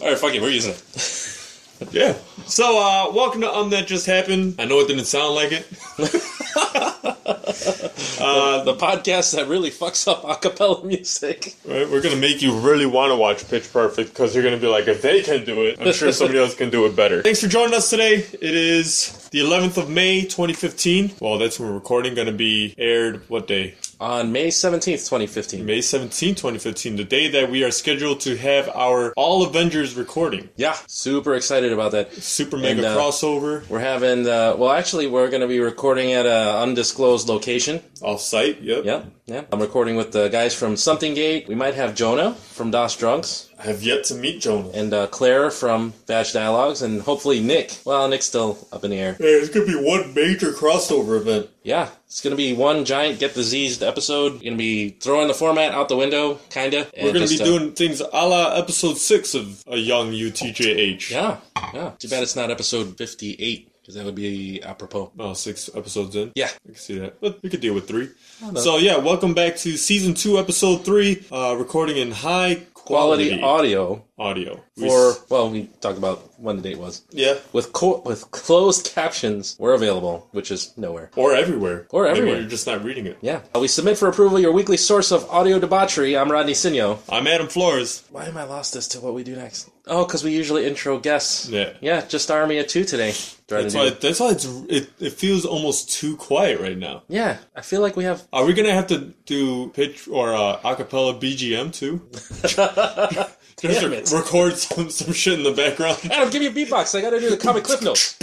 All right, fuck it, we're using it. Yeah. So, uh, welcome to Um That Just Happened. I know it didn't sound like it. Uh, the podcast that really fucks up acapella music. Right? We're gonna make you really want to watch Pitch Perfect because you're gonna be like, if they can do it, I'm sure somebody else can do it better. Thanks for joining us today. It is the 11th of May, 2015. Well, that's when we're recording. Gonna be aired what day? On May 17th, 2015. May 17th, 2015, the day that we are scheduled to have our All Avengers recording. Yeah, super excited about that. Super mega And, uh, crossover We're having, uh, well, actually, we're going to be recording at an undisclosed location. off site. Yep. Yep, yeah. I'm recording with the guys from Something Gate. We might have Jonah from DOS Drunks. I have yet to meet Jonah. and uh, Claire from Batch Dialogues, and hopefully Nick. Well, Nick's still up in the air. Hey, it's gonna be one major crossover event. Yeah, it's gonna be one giant get diseased episode. Gonna be throwing the format out the window, kinda. We're gonna be doing things a la episode six of a young UTJH. Yeah, yeah. Too bad it's not episode 58 because that would be apropos. Oh, six episodes in. Yeah. I can see that. But we could deal with three. So yeah, welcome back to season two, episode three. Uh, recording in high Quality quality, audio audio. For well, we talked about when the date was yeah, with co- with closed captions were available, which is nowhere. or everywhere, Or Maybe everywhere. you're just not reading it. Yeah, Uh, we submit for approval your weekly source of audio debauchery. I'm Rodney Sinio. I'm Adam Flores. Why am I lost as to what we do next? Oh, because we usually intro guests. Yeah. Yeah, just Army of Two today. That's why. do- That's why it's it, it feels almost too quiet right now. Yeah, I feel like we have. Are we gonna have to do pitch or uh, acapella BGM too? Just Damn it. record some some shit in the background. Adam, give me a beatbox. I gotta do the comic cliff notes.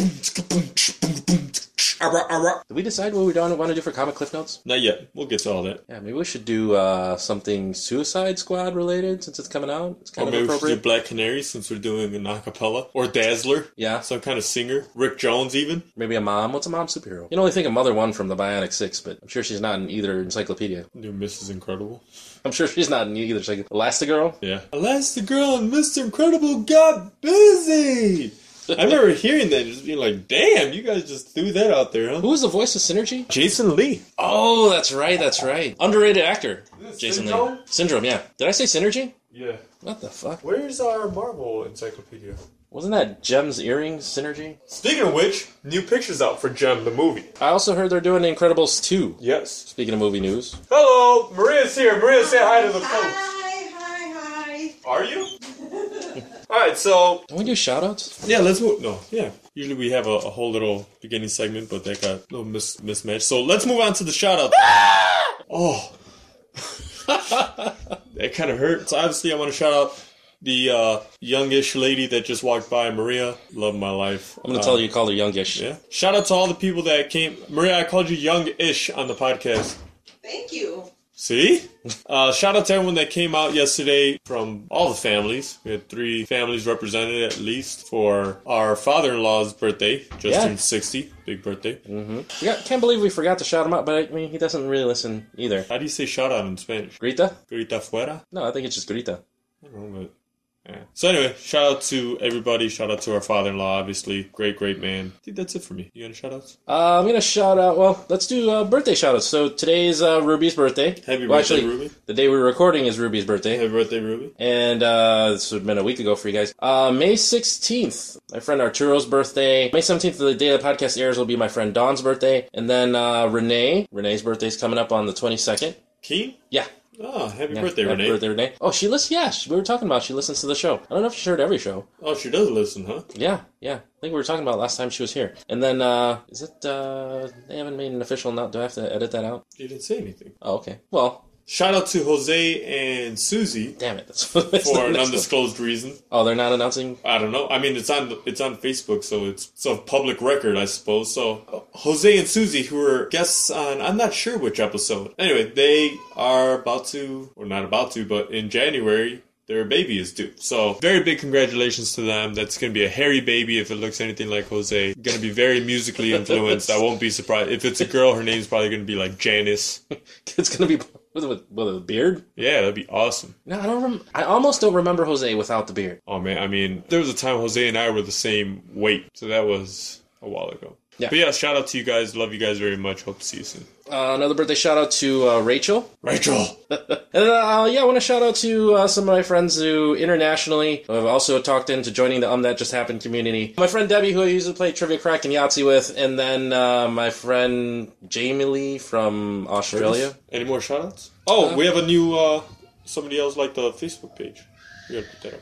Did we decide what we don't want to do for comic cliff notes? Not yet. We'll get to all that. Yeah, maybe we should do uh, something Suicide Squad related since it's coming out. It's Or of maybe we should do. Black Canary since we're doing an acapella. Or Dazzler. Yeah, Some kind of singer. Rick Jones even. maybe a mom. What's a mom superhero? You can only think of Mother One from the Bionic Six, but I'm sure she's not in either encyclopedia. Do Mrs. Incredible. I'm sure she's not in either. Like Elastigirl. Yeah. Elastigirl and Mr. Incredible got busy. I remember hearing that and just being like, damn, you guys just threw that out there, huh? Who was the voice of Synergy? Jason Lee. Oh, that's right. That's right. Underrated actor. Jason Lee. Syndrome? Syndrome. Yeah. Did I say Synergy? Yeah. What the fuck? Where's our Marvel encyclopedia? Wasn't that Jem's earrings Synergy? Speaking of which, new pictures out for Gem the movie. I also heard they're doing The Incredibles 2. Yes. Speaking of movie news. Hello, Maria's here. Maria, say hi to the folks. Are you? All right, so Can we do shoutouts? yeah, let's move. No, yeah. Usually we have a, a whole little beginning segment, but that got a little mis- mismatched. So let's move on to the shout out. oh, that kind of hurt. So obviously, I want to shout out the uh, youngish lady that just walked by, Maria. Love my life. I'm gonna tell you, you call her youngish. Yeah. Shout out to all the people that came. Maria, I called you young-ish on the podcast. Thank you. See? Uh, shout out to everyone that came out yesterday from all the families. We had three families represented at least for our father in law's birthday, just Yeah. 60. Big birthday. We got, can't believe we forgot to shout him out, but I mean, he doesn't really listen either. How do you say shout out in Spanish? Grita? Grita fuera? No, I think it's just Grita. I don't know, but. Yeah. So anyway, shout out to everybody. Shout out to our father-in-law, obviously. Great, great man. I think that's it for me. You got any shout-outs? Uh, I'm gonna shout out. Well, let's do uh, birthday shout outs. So today's uh, Ruby's birthday. Happy well, birthday, actually, Ruby. the day we're recording is Ruby's birthday. Happy birthday, Ruby. And uh, this would have been a week ago for you guys. Uh, May 16th, my friend Arturo's birthday. May 17th, the day the podcast airs, will be my friend Dawn's birthday. And then uh, Renee. Renee's birthday's coming up on the 22nd. Keen? Yeah. Oh, happy yeah, birthday, happy Renee. birthday, Renee. Oh, she listens? Yeah, she, we were talking about she listens to the show. I don't know if she's heard every show. Oh, she does listen, huh? Yeah, yeah. I think we were talking about last time she was here. And then, uh, is it, uh, they haven't made an official note. Do I have to edit that out? You didn't say anything. Oh, okay. Well, Shout out to Jose and Susie damn it. For an one. undisclosed reason. Oh, they're not announcing? I don't know. I mean, it's on it's on Facebook, so it's it's a public record, I suppose. So Jose and Susie, who were guests on, I'm not sure which episode. Anyway, they are about to, or not about to, but in January. Their baby is due. So, very big congratulations to them. That's going to be a hairy baby if it looks anything like Jose. Going to be very musically influenced. I won't be surprised. If it's a girl, her name's probably going to be like Janice. It's gonna be With with, with a beard? Yeah, that'd be awesome. No, I don't. Rem- I almost don't remember Jose without the beard. Oh man, I mean, there was a time Jose and I were the same weight, so that was a while ago. Yeah. But yeah, shout out to you guys. Love you guys very much. Hope to see you soon. Uh, another birthday shout out to uh, Rachel. Rachel. And uh, yeah, I want to shout out to uh, some of my friends who internationally have also talked into joining the Um That Just Happened community. My friend Debbie, who I usually play Trivia Crack and Yahtzee with, and then uh, my friend Jamie Lee from Australia. Any more shout outs? Oh, we have a new uh somebody else like the Facebook page. We gotta put that up.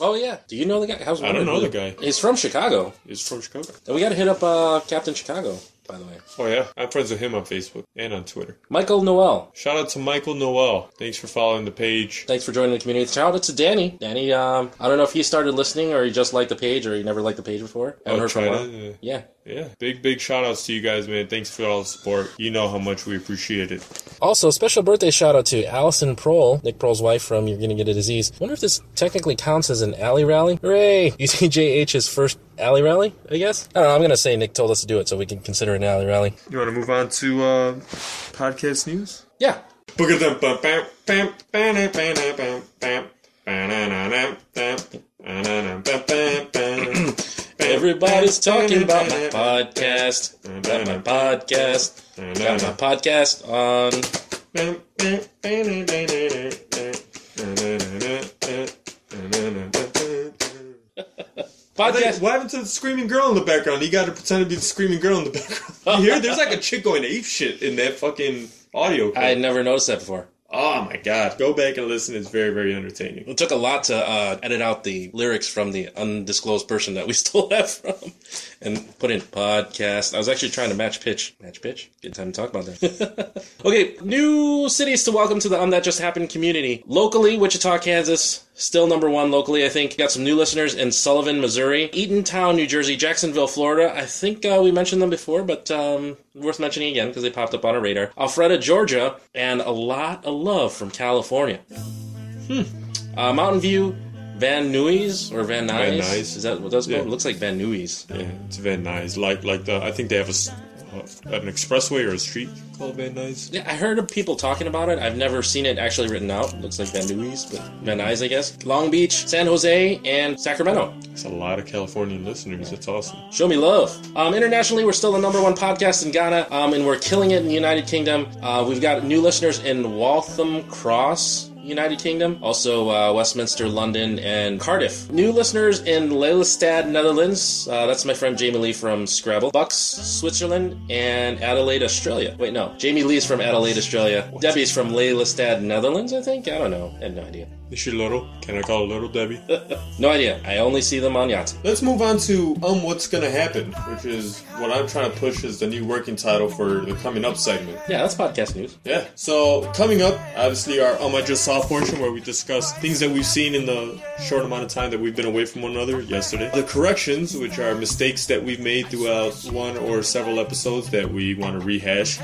Oh yeah, do you know the guy? How's I don't know the guy. He's from Chicago. He's from Chicago. And we got to hit up uh, Captain Chicago, by the way. Oh yeah. I'm friends with him on Facebook and on Twitter. Michael Noel. Shout out to Michael Noel. Thanks for following the page. Thanks for joining the community. Shout out to Danny. Danny, um, I don't know if he started listening or he just liked the page or he never liked the page before. Haven't Oh, heard from him. Yeah. Yeah. Yeah. Big, big shout outs to you guys, man. Thanks for all the support. You know how much we appreciate it. Also, special birthday shout out to Allison Prohl, Nick Prohl's wife from You're Gonna Get a Disease. wonder if this technically counts as an alley rally. Hooray! UTJH's first alley rally, I guess? I don't know, I'm gonna say Nick told us to do it so we can consider it an alley rally. You want to move on to uh, podcast news? Yeah. Everybody's talking about my podcast. Got my podcast. Got my podcast on. Podcast. What happened to the screaming girl in the background? You got to pretend to be the screaming girl in the background. You hear? There's like a chick going ape shit in that fucking audio. I had never noticed that before. Oh my god! Go back and listen. It's very, very entertaining. It took a lot to uh, edit out the lyrics from the undisclosed person that we stole that from and put in podcast. I was actually trying to match pitch. Match pitch? Good time to talk about that. okay, new cities to welcome to the Um That Just Happened community. Locally, Wichita, Kansas. Still number one locally, I think. Got some new listeners in Sullivan, Missouri, Eatontown, New Jersey, Jacksonville, Florida. I think uh, we mentioned them before, but um, worth mentioning again because they popped up on our radar. Alpharetta, Georgia, and a lot of love from California. Uh, Mountain View, Van Nuys or Van Nuys? Van Nuys. Is that what that's called? Yeah. It looks like Van Nuys. Yeah, it's Van Nuys. Like, like the I think they have a an expressway or a street called Van Nuys. Yeah, I heard of people talking about it. I've never seen it actually written out. It looks like Van Nuys, but Van Nuys, I guess. Long Beach, San Jose, and Sacramento. It's a lot of Californian listeners. That's awesome. Show me love. Um, internationally, we're still the number one podcast in Ghana, um, and we're killing it in the United Kingdom. Uh, we've got new listeners in Waltham Cross, United Kingdom, also uh, Westminster, London, and Cardiff. New listeners in Lelystad, Netherlands. Uh, that's my friend Jamie Lee from Scrabble. Bucks, Switzerland, and Adelaide, Australia. Wait, no. Jamie Lee's from Adelaide, Australia. Debbie's from Lelystad, Netherlands, I think? I don't know. I have no idea. Is she little? Can I call her little Debbie? No idea. I only see them on yachts. Let's move on to um what's gonna happen, which is what I'm trying to push as the new working title for the coming up segment. Yeah, that's podcast news. Yeah. So coming up, obviously our um I just saw portion where we discuss things that we've seen in the short amount of time that we've been away from one another yesterday. The corrections, which are mistakes that we've made throughout one or several episodes that we want to rehash.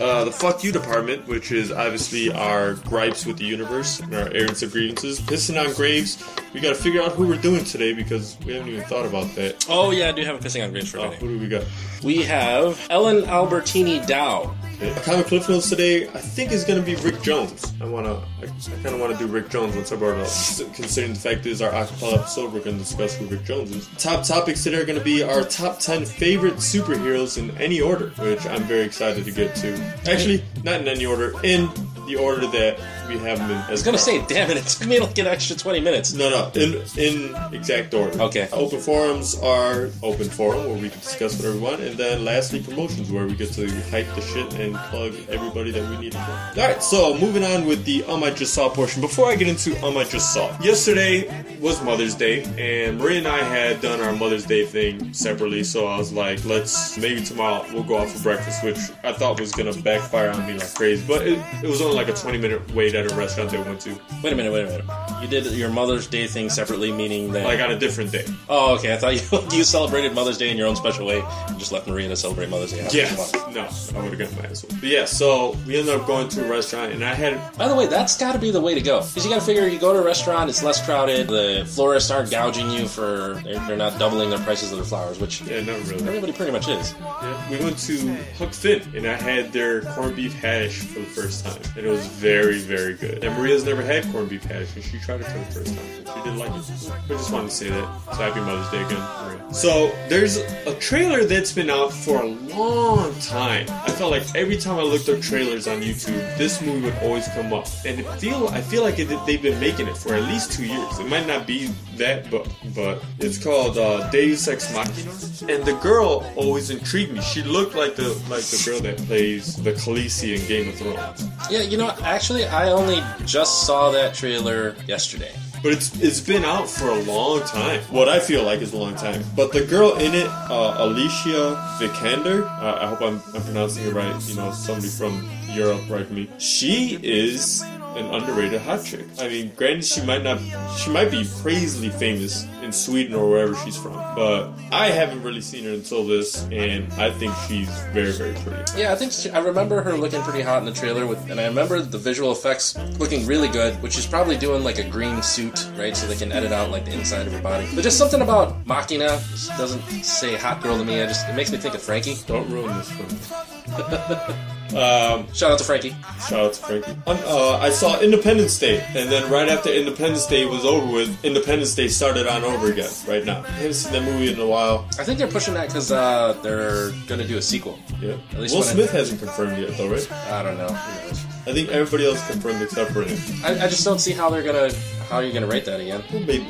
Uh, the fuck you department, which is obviously our gripes with the universe and our errands of grievances. Pissing on graves. We got to figure out who we're doing today because we haven't even thought about that. Oh, yeah, I do have a pissing on graves for Oh, today. who do we got? We have Ellen Albertini Dow. Okay. Comic Cliff Notes today, I think is going to be Rick Jones. I want to, I, I kind of want to do Rick Jones once I brought it up. Considering the fact this is our acapella episode, we're going to discuss who Rick Jones is. Top topics today are going to be our top 10 favorite superheroes in any order, which I'm very excited to get to. Actually, not in any order, in the order that we have them in. As I was gonna say, damn it, it took me like an extra 20 minutes. No, no, in in exact order. Okay. Open forums are open forum where we can discuss whatever everyone, and then lastly promotions where we get to hype the shit and plug everybody that we need to plug. All right, so moving on with the um I just saw portion. Before I get into um I just saw, yesterday was Mother's Day, and Marie and I had done our Mother's Day thing separately. So I was like, let's maybe tomorrow we'll go out for breakfast, which I thought was gonna backfire on me like crazy, but it, it was only like a 20 minute wait ate at a restaurant they went to. Wait a minute, wait a minute. You did your Mother's Day thing separately, meaning that. Like on a different day. oh, okay. I thought you you celebrated Mother's Day in your own special way and just left Maria to celebrate Mother's Day. Yeah. No, I would have gotten my ass whooped. But yeah, so we ended up going to a restaurant, and I had By the way, that's got to be the way to go. Because you got to figure, you go to a restaurant, it's less crowded. The florists aren't gouging you for they're, they're not doubling their prices of their flowers, which yeah, not really. everybody pretty much is. Yeah, we went to Huck Finn, and I had their corned beef hash for the first time, and it was very, very good. And Maria's never had corned beef hash, and she tried it for the first time, she didn't like it. I just wanted to say that. So happy Mother's Day again, Maria. So there's a trailer that's been out for a long time. I felt like every time I looked up trailers on YouTube, this movie would always come up, and it feel I feel like it, they've been making it for at least two years. It might not be that, but but it's called uh, Deus Ex Machina, and the girl always intrigued me. She looked like the like the girl that plays the Khaleesi in Game of Thrones. Yeah, you know, actually, I only just saw that trailer yesterday. But it's it's been out for a long time. What I feel like is a long time. But the girl in it, uh, Alicia Vikander, uh, I hope I'm, I'm pronouncing it right. You know, somebody from Europe, right? Me. She is an underrated hot chick. I mean, granted, she might not, she might be crazily famous in Sweden or wherever she's from, but I haven't really seen her until this, and I think she's very, very pretty. Yeah, I think she, I remember her looking pretty hot in the trailer, with, and I remember the visual effects looking really good. Which she's probably doing like a green suit, right, so they can edit out like the inside of her body. But just something about Machina doesn't say hot girl to me. I just it makes me think of Frankie. Don't ruin this for me. um, Shout out to Frankie. Shout out to Frankie. Uh, I saw Independence Day, and then right after Independence Day was over with, Independence Day started on over again. Right now, I haven't seen that movie in a while. I think they're pushing that because uh, they're gonna do a sequel. Yeah, At least Will when I- Smith hasn't confirmed yet, though, right? I don't know. I think everybody else confirmed except for him. I, I just don't see how they're gonna how are you're gonna rate that again.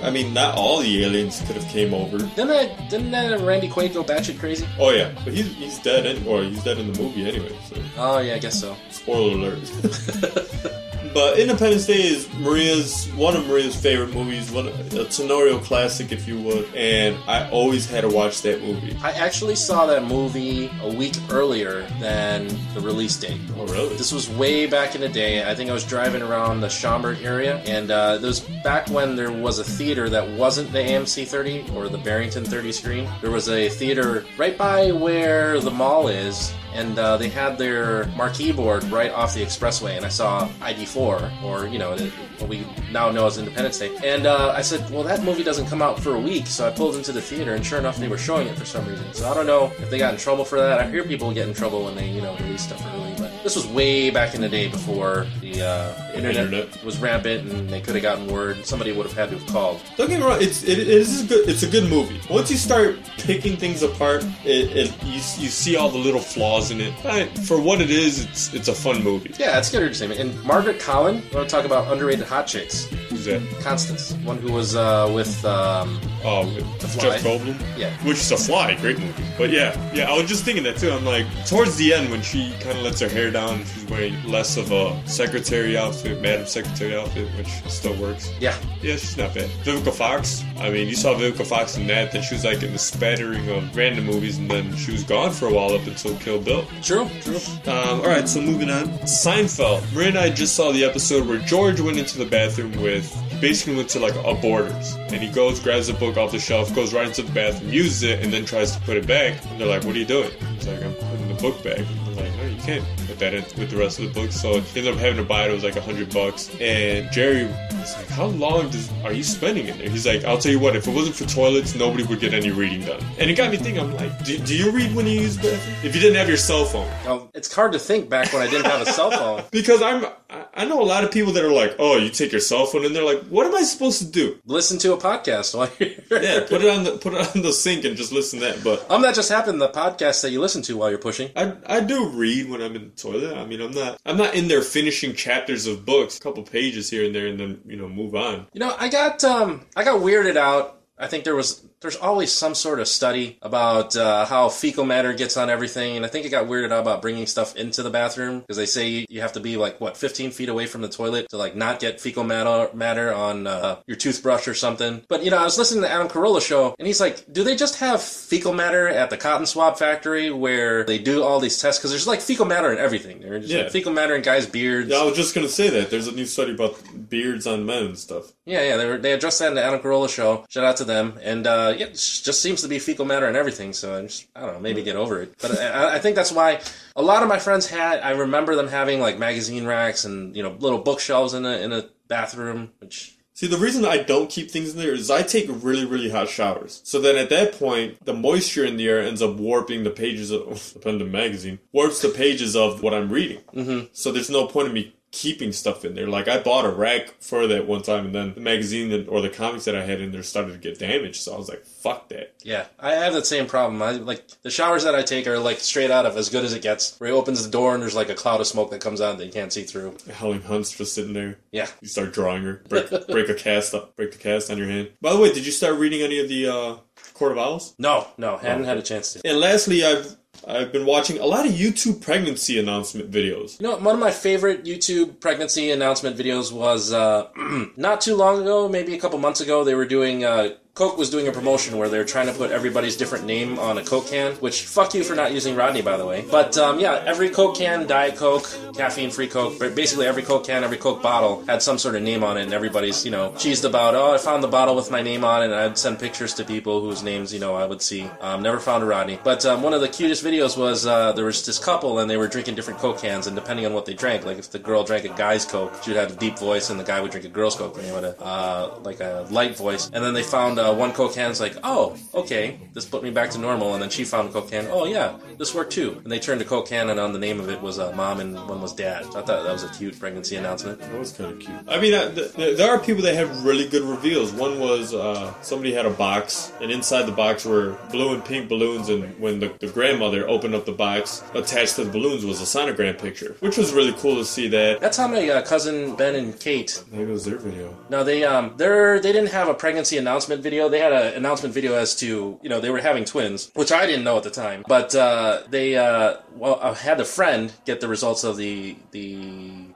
I mean, not all the aliens could have came over. Didn't that didn't that Randy Quaid go batshit crazy? Oh yeah, but he's he's dead, in, or he's dead in the movie anyway. So Oh yeah, I guess so. spoiler alert. But Independence Day is Maria's one of Maria's favorite movies, one a Tenorio classic, if you would. And I always had to watch that movie. I actually saw that movie a week earlier than the release date. Oh, really? This was way back in the day. I think I was driving around the Schaumburg area, and uh, it was back when there was a theater that wasn't the AMC 30 or the Barrington 30 screen. There was a theater right by where the mall is, and uh, they had their marquee board right off the expressway, and I saw ID4, or you know, what we now know as Independence Day. And uh, I said, well, that movie doesn't come out for a week, so I pulled into the theater, and sure enough, they were showing it for some reason. So I don't know if they got in trouble for that. I hear people get in trouble when they, you know, release stuff early, this was way back in the day before the uh, internet, Internet. was rampant, and they could have gotten word. Somebody would have had to have called. Don't get me wrong, it's it, it is a good it's a good movie. Once you start picking things apart, it, it you, you see all the little flaws in it. Uh, For what it is, it's it's a fun movie. Yeah, it's good entertainment. And Margaret Colin, I want to talk about underrated hot chicks. Who's that? Constance, one who was uh, with um, Oh, with Fly. Jeff Goldblum. Yeah. Which is a fly, great movie. But yeah, yeah, I was just thinking that too. I'm like, towards the end when she kind of lets her hair down, and she's wearing less of a secretary outfit, madam secretary outfit, which still works. yeah, Yeah, she's not bad. Vivica Fox. I mean, you saw Vivica Fox in that. Then she was like in the spattering of random movies, and then she was gone for a while up until Kill Bill. true, true. Um, all right, so moving on. Seinfeld. Maria and I just saw the episode where George went into the bathroom with. Basically, went to like a Borders, and he goes, grabs a book off the shelf, goes right into the bathroom, uses it, and then tries to put it back. And they're like, "What are you doing?" He's like, "I'm putting the book back." They're like, "No, you can't put that in with the rest of the book." So he ended up having to buy it. It was like a hundred bucks. And Jerry was like, "How long does are you spending in there?" He's like, "I'll tell you what. If it wasn't for toilets, nobody would get any reading done." And it got me thinking. I'm like, "Do, do you read when you use the bathroom? If you didn't have your cell phone?" Now, it's hard to think back when I didn't have a cell phone. Because I'm, I- I know a lot of people that are like, oh, you take your cell phone, and they're like, what am I supposed to do? Listen to a podcast while you're. Yeah, put it on the put it on the sink and just listen to that. But Um, that just happened. The podcast that you listen to while you're pushing. I I do read when I'm in the toilet. I mean, I'm not I'm not in there finishing chapters of books, a couple pages here and there, and then you know move on. You know, I got um, I got weirded out. I think there was there's always some sort of study about uh, how fecal matter gets on everything, and I think it got weirded out about bringing stuff into the bathroom because they say you, have to be like what 15 feet away from the toilet to like not get fecal matter matter on uh, your toothbrush or something. But you know, I was listening to Adam Carolla show, and he's like, "Do they just have fecal matter at the cotton swab factory where they do all these tests? Because there's like fecal matter in everything. There's Yeah. like, fecal matter in guys' beards. Yeah, I was just gonna say that. There's a new study about beards on men and stuff. Yeah, yeah, they were, they addressed that in the Adam Carolla show. Shout out to them. And uh, yeah, it just seems to be fecal matter and everything. So I, just, I don't know, maybe get over it. But I, I think that's why a lot of my friends had. I remember them having like magazine racks and you know little bookshelves in a in a bathroom, which See, the reason I don't keep things in there is I take really, really hot showers. So then at that point, the moisture in the air ends up warping the pages of, the magazine, warps the pages of what I'm reading. Mm-hmm. So there's no point in me keeping stuff in there. Like I bought a rack for that one time and then the magazine that, or the comics that I had in there started to get damaged. So I was like, fuck that. yeah, I have that same problem. I like the showers that I take are like straight out of as good as it gets. Where he opens the door and there's like a cloud of smoke that comes out that you can't see through. Helen Hunt's just sitting there. Yeah, You start drawing her, break, break a cast up, break the cast on your hand. By the way, did you start reading any of the uh, Court of Owls? no, no, hadn't had a chance to. And lastly, I've I've been watching a lot of YouTube pregnancy announcement videos. You know, one of my favorite YouTube pregnancy announcement videos was uh, not too long ago, maybe a couple months ago. They were doing uh, Coke was doing a promotion where they were trying to put everybody's different name on a Coke can. Which fuck you for not using Rodney, by the way. But um, yeah, every Coke can, Diet Coke, caffeine-free Coke, basically every Coke can, every Coke bottle had some sort of name on it, and everybody's you know cheesed about. Oh, I found the bottle with my name on it, and I'd send pictures to people whose names you know I would see. Um, never found a Rodney, but um, one of the cutest videos was uh, there was this couple and they were drinking different Coke cans, and depending on what they drank, like if the girl drank a guy's Coke, she would have a deep voice, and the guy would drink a girl's Coke, and he would have uh, like a light voice. And then they found uh, one Coke can, it's like, oh, okay, this put me back to normal. And then she found a Coke can, oh yeah, this worked too. And they turned to Coke can, and on the name of it was uh, mom, and one was dad. So I thought that was a cute pregnancy announcement. That was kind of cute. I mean, uh, th- th- there are people that have really good reveals. One was uh, somebody had a box, and inside the box were blue and pink balloons. And when the, the grandmother opened up the box, attached to the balloons was a sonogram picture, which was really cool to see that. That's how my uh, cousin Ben and Kate Maybe it was their video. No, they um they're they didn't have a pregnancy announcement video. They had an announcement video as to you know they were having twins, which I didn't know at the time. But uh, they uh well I had a friend get the results of the the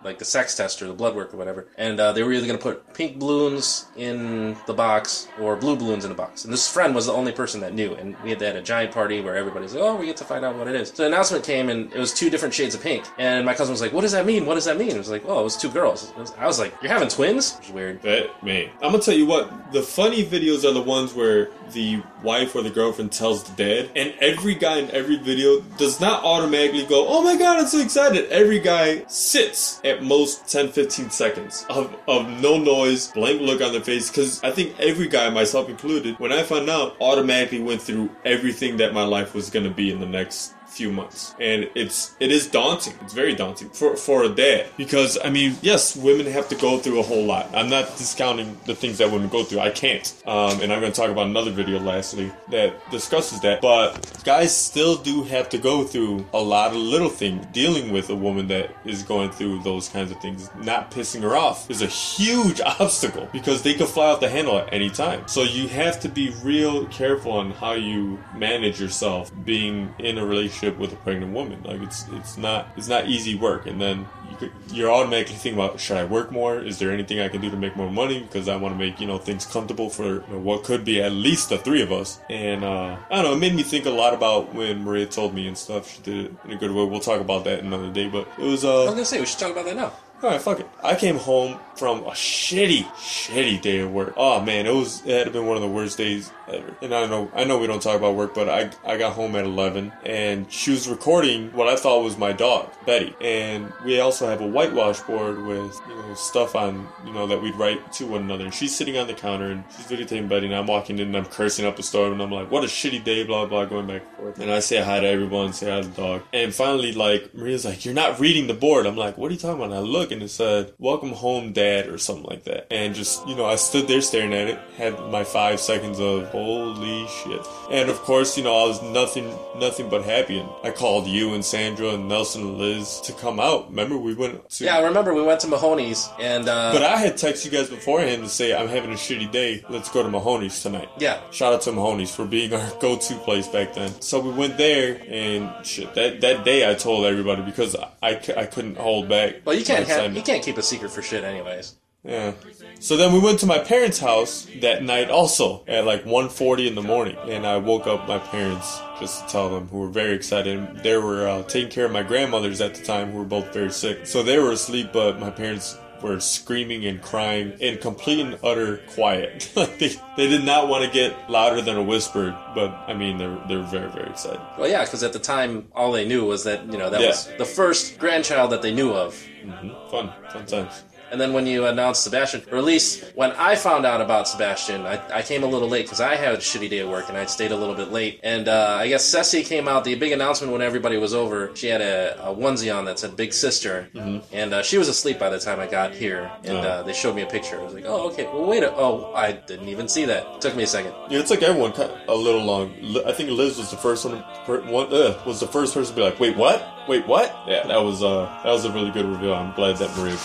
like the sex test or the blood work or whatever, and uh, they were either going to put pink balloons in the box or blue balloons in the box. And this friend was the only person that knew, and we had, had a giant party where everybody's like, oh, we get to find out what it is. So the announcement came and it was two different shades of pink, and my cousin was like, what does that mean? What does that mean? It was like, oh, it was two girls. Was- I was like, you're having twins? It was weird. That man, I'm gonna tell you what. The funny videos are the ones where the wife or the girlfriend tells the dad, and every guy in every video does not automatically go, "Oh my god, I'm so excited." Every guy sits at most 10, 15 seconds of, of no noise, blank look on their face. Because I think every guy, myself included, when I found out, automatically went through everything that my life was gonna be in the next few months. And it's it is daunting. It's very daunting for for a dad. Because i mean yes women have to go through a whole lot. I'm not discounting the things that women go through. I can't. Um, and i'm going to talk about another video lastly that discusses that. But guys still do have to go through a lot of little things dealing with a woman that is going through those kinds of things. Not pissing her off is a huge obstacle because they could fly off the handle at any time. So you have to be real careful on how you manage yourself being in a relationship with a pregnant woman. Like it's it's not it's not easy work. And then you could, you're automatically thinking about should I work more? Is there anything I can do to make more money? Because I want to make you know things comfortable for you know, what could be at least the three of us. And uh, I don't know. It made me think a lot about when Maria told me and stuff. She did it in a good way. We'll talk about that another day. But it was Uh, I was gonna say we should talk about that now. All right, fuck it. I came home from a shitty, shitty day of work. Oh man, it was it had been one of the worst days ever. And I know I know we don't talk about work, but I I got home at eleven and she was recording what I thought was my dog, Betty. And we also have a whitewash board with, you know, stuff on, you know, that we'd write to one another. And she's sitting on the counter and she's videotaping Betty and I'm walking in and I'm cursing up a storm and I'm like, what a shitty day, blah blah, going back and forth. And I say hi to everyone, say hi to the dog. And finally, like, Maria's like, You're not reading the board. I'm like, What are you talking about? And I look and it said, Welcome home, dad, or something like that. And just, you know, I stood there staring at it, had my five seconds of holy shit. And of course, you know, I was nothing, nothing but happy. And I called you and Sandra and Nelson and Liz to come out. Remember, we went to. Yeah, I remember we went to Mahoney's and uh, But I had texted you guys beforehand to say, I'm having a shitty day. Let's go to Mahoney's tonight. yeah, Shout out to Mahoney's for being our go-to place back then. So we went there, and shit. That that day, I told everybody because I, I, I couldn't hold back. well, you can't have, you can't keep a secret for shit, anyways. Yeah. So then we went to my parents' house that night also at like 1.40 in the morning. And I woke up my parents just to tell them who were very excited. They were uh, taking care of my grandmothers at the time who were both very sick. So they were asleep, but my parents were screaming and crying in complete and utter quiet. Like they, they did not want to get louder than a whisper, but I mean, they were, they were very, very excited. Well, yeah, because at the time, all they knew was that you know that Yeah. was the first grandchild that they knew of. Mm-hmm. Fun, fun times. And then when you announced Sebastian, or at least when I found out about Sebastian, I, I came a little late because I had a shitty day at work and I stayed a little bit late. And uh, I guess Ceci came out, the big announcement when everybody was over. She had a, a onesie on that said Big Sister. And uh, she was asleep by the time I got here. And Oh. uh, they showed me a picture. I was like, oh, okay, well, wait a Oh, I didn't even see that. It Took me a second. Yeah, it's like everyone cut a little long. I think Liz was the first one. per- one uh, was the first person to be like, "Wait, what? Wait, what?" Yeah, that was uh, that was a really good reveal. I'm glad that Maria,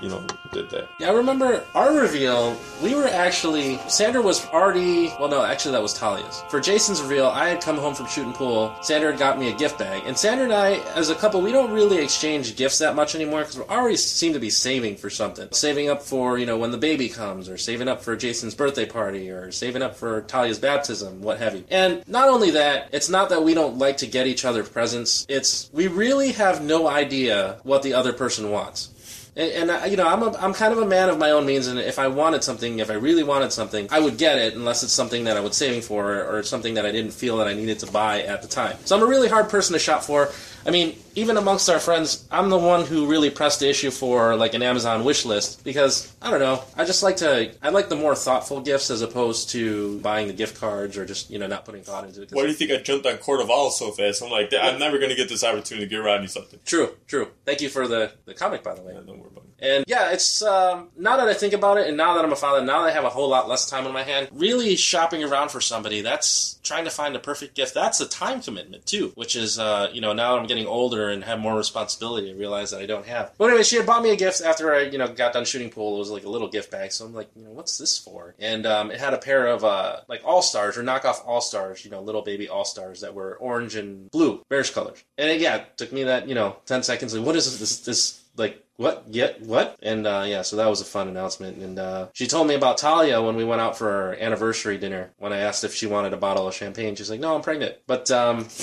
you know, did that. Yeah, I remember our reveal. We were actually Sandra was already well, no, actually that was Talia's. For Jason's reveal, I had come home from shooting pool. Sandra had got me a gift bag, and Sandra and I, as a couple, we don't really exchange gifts that much anymore because we already seem to be saving for something, saving up for you know when the baby comes, or saving up for Jason's birthday party, or saving up for Talia's baptism, what have you. And not only that, it's not that we don't like to get each other presents. It's we really have no idea what the other person wants. And, and I, you know, I'm a, I'm kind of a man of my own means, and if I wanted something, if I really wanted something, I would get it, unless it's something that I was saving for, or, or something that I didn't feel that I needed to buy at the time. So I'm a really hard person to shop for. I mean, even amongst our friends, I'm the one who really pressed the issue for like an Amazon wish list because I don't know, I just like to, I like the more thoughtful gifts as opposed to buying the gift cards or just you know not putting thought into it. Why do you think I jumped on Court of Owls so fast? I'm like, I'm never gonna get this opportunity to get Rodney something. True, true. Thank you for the the comic, by the way. Yeah, don't worry about it. And yeah, it's um, now that I think about it, and now that I'm a father, now that I have a whole lot less time on my hand, really shopping around for somebody, that's trying to find the perfect gift. That's a time commitment too, which is, uh, you know, now I'm getting older and have more responsibility, I realize that I don't have. But anyway, she had bought me a gift after I, you know, got done shooting pool. It was like a little gift bag, so I'm like, you know, what's this for? And um, it had a pair of uh, like All Stars or knockoff All Stars, you know, little baby All Stars that were orange and blue, bearish colors. And it, yeah, it took me that, you know, ten seconds. Like, what is this? This, like what yet what and uh, yeah so that was a fun announcement and uh, she told me about talia when we went out for our anniversary dinner when i asked if she wanted a bottle of champagne she's like no i'm pregnant but um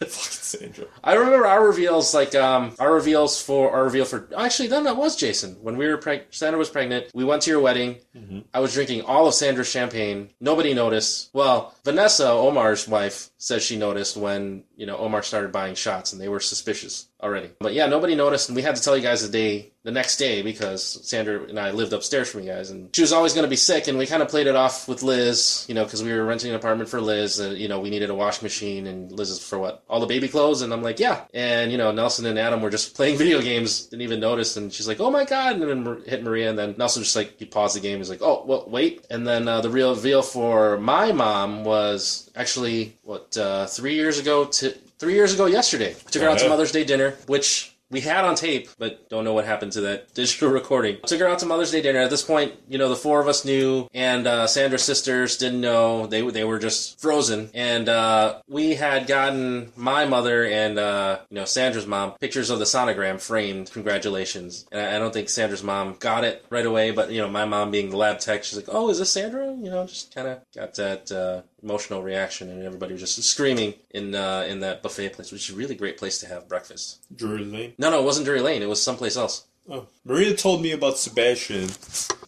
Fucking Sandra. I remember our reveals, like um, our reveals for our reveal for. Actually, then that was Jason when we were preg- Sandra was pregnant. We went to your wedding. I was drinking all of Sandra's champagne. Nobody noticed. Well, Vanessa, Omar's wife, says she noticed when you know Omar started buying shots, and they were suspicious already. But yeah, nobody noticed, and we had to tell you guys the day, the next day, because Sandra and I lived upstairs from you guys, and she was always going to be sick, and we kind of played it off with Liz, you know, because we were renting an apartment for Liz, and you know, we needed a washing machine, and Liz is for what all the baby clothes, and I'm like, yeah, and you know, Nelson and Adam were just playing video games, didn't even notice, and she's like, oh my god, and then hit Maria, and then Nelson just like he paused the game, he's like, oh well, wait, and then uh, the real reveal for my mom was actually what uh, three years ago to three years ago yesterday. I took her out to. Mother's Day dinner, which we had on tape, but don't know what happened to that digital recording. Took her out to Mother's Day dinner. At this point, you know, the four of us knew, and uh, Sandra's sisters didn't know. They they were just frozen, and uh, we had gotten my mother and uh, you know Sandra's mom pictures of the sonogram framed. Congratulations! And I, I don't think Sandra's mom got it right away, but you know, my mom being the lab tech, she's like, "Oh, is this Sandra?" You know, just kind of got that. Emotional reaction and everybody was just screaming in uh, in that buffet place which is a really great place to have breakfast Drury Lane. no, no, it wasn't Drury Lane. It was someplace else. Oh. Maria told me about Sebastian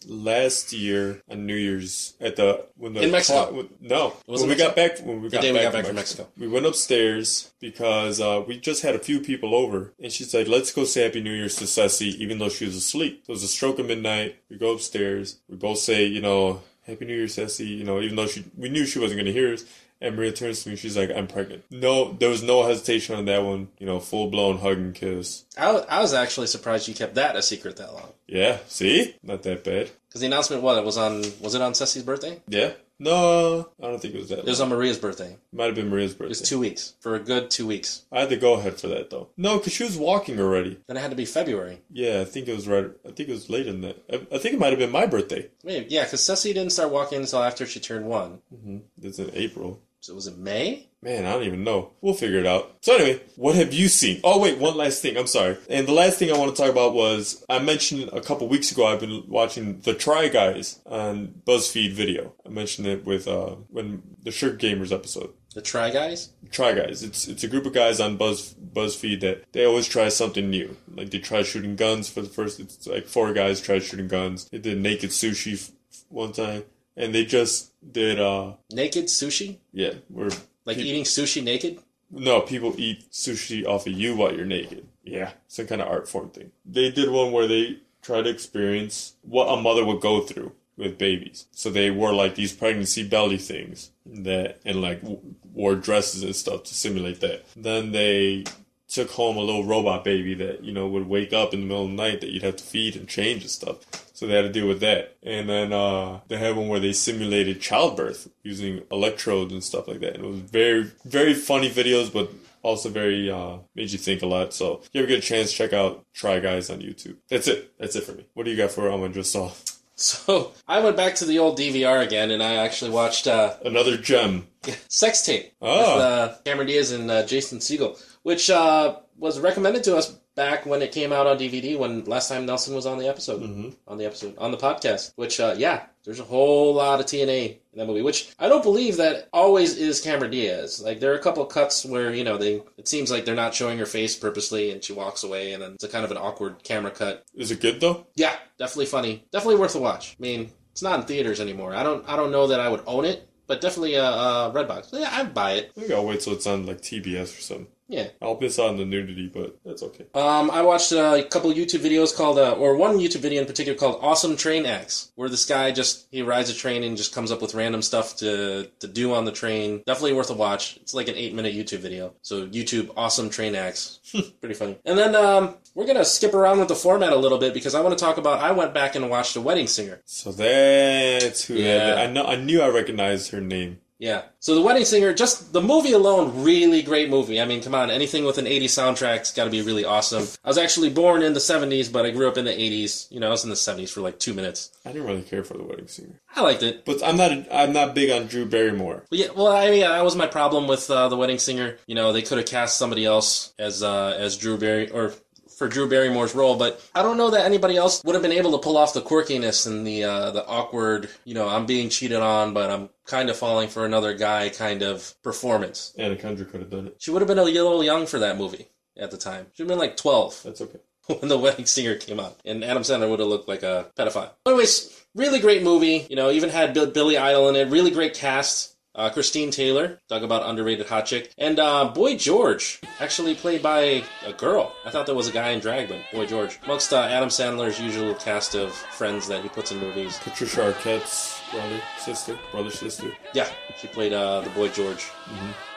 last year on New Year's at the when the In Mexico. when- no when we got back when we got, day back, we got from back from Mexico. We went upstairs because uh, we just had a few people over, and she said, "Let's go say Happy New Year's to Ceci," even though she was asleep. So it was a stroke of midnight. We go upstairs. We both say, you know, Happy New Year, Ceci. You know, even though she we knew she wasn't going to hear us. And Maria turns to me, she's like, I'm pregnant. No, there was no hesitation on that one. You know, full blown hug and kiss. I, I was actually surprised you kept that a secret that long. Yeah, see? Not that bad. Because the announcement, what, it was on, was it on Ceci's birthday? Yeah? No, I don't think it was that. It was on Maria's birthday. Might have been Maria's birthday. It was two weeks. For a good two weeks. I had to go ahead for that though. No, because she was walking already. Then it had to be February. Yeah, I think it was right. I think it was late in that. I, I think it might have been my birthday. Maybe, yeah, because Ceci didn't start walking until after she turned one. hmm It's in April. So was it May? Man, I don't even know. We'll figure it out. So anyway, what have you seen? Oh wait, one last thing. I'm sorry. And the last thing I want to talk about was I mentioned a couple weeks ago I've been watching the Try Guys on BuzzFeed video. I mentioned it with uh when the Sugar Gamers episode. The Try Guys? Try Guys. It's it's a group of guys on Buzz BuzzFeed that they always try something new. Like they try shooting guns for the first. It's like four guys try shooting guns. They did naked sushi f- one time, and they just did uh Naked sushi? yeah we're Like Pe- eating sushi naked? no people eat sushi off of you while you're naked. Yeah, some kind of art form thing. They did one where they tried to experience what a mother would go through with babies. So they wore like these pregnancy belly things that and like w- wore dresses and stuff to simulate that. Then they took home a little robot baby that you know would wake up in the middle of the night that you'd have to feed and change and stuff. So they had to deal with that. And then uh, they had one where they simulated childbirth using electrodes and stuff like that. And it was very very funny videos, but also very uh, made you think a lot. So if you ever get a chance, check out Try Guys on YouTube. That's it. That's it for me. What do you got for um, just saw? So I went back to the old DVR again and I actually watched uh, Another gem. Sex Tape Oh. with uh, Cameron Diaz and uh, Jason Segel, which uh, was recommended to us back when it came out on DVD when last time Nelson was on the episode, Mm-hmm. on the episode, on the podcast. Which, uh, yeah, there's a whole lot of TNA in that movie, which I don't believe that always is Cameron Diaz. Like there are a couple cuts where you know they it seems like they're not showing her face purposely, and she walks away, and then it's a kind of an awkward camera cut. Is it good though? Yeah, definitely funny, definitely worth a watch. I mean, it's not in theaters anymore. I don't I don't know that I would own it, but definitely a uh, uh, Redbox. Yeah, I'd buy it. I think I'll wait till it's on like TBS or something. Yeah. I'll miss on the nudity, but that's okay. Um, I watched uh, a couple YouTube videos called, uh, or one YouTube video in particular called "Awesome Train Acts," where this guy just he rides a train and just comes up with random stuff to to do on the train. Definitely worth a watch. It's like an eight minute YouTube video. So YouTube "Awesome Train Acts," pretty funny. And then um, we're gonna skip around with the format a little bit because I want to talk about. I went back and watched "The Wedding Singer." So that's who. Yeah. I know. I knew I recognized her name. Yeah. So The Wedding Singer, just the movie alone, really great movie. I mean, come on, anything with an 80s soundtrack's got to be really awesome. I was actually born in the 70s, but I grew up in the 80s. You know, I was in the 70s for like two minutes. I didn't really care for the wedding singer, I liked it. but I'm not. I'm not big on Drew Barrymore. But yeah, well, I mean, that was my problem with uh, The Wedding Singer. You know, they could have cast somebody else as uh, as Drew Barry or for Drew Barrymore's role, but I don't know that anybody else would have been able to pull off the quirkiness and the uh, the awkward, you know, I'm being cheated on, but I'm kind of falling for another guy kind of performance. Anna Kendrick could have done it. She would have been a little young for that movie at the time. She'd have been like 12 That's okay. when The Wedding Singer came out. And Adam Sandler would have looked like a pedophile. Anyways, really great movie. You know, even had Billy Idol in it. Really great cast. Uh, Christine Taylor, talk about underrated hot chick. And uh, Boy George, actually played by a girl. I thought there was a guy in drag, but Boy George. Amongst uh, Adam Sandler's usual cast of friends that he puts in movies. Patricia Arquette's brother, sister, brother, sister. Yeah, she played uh, the Boy George.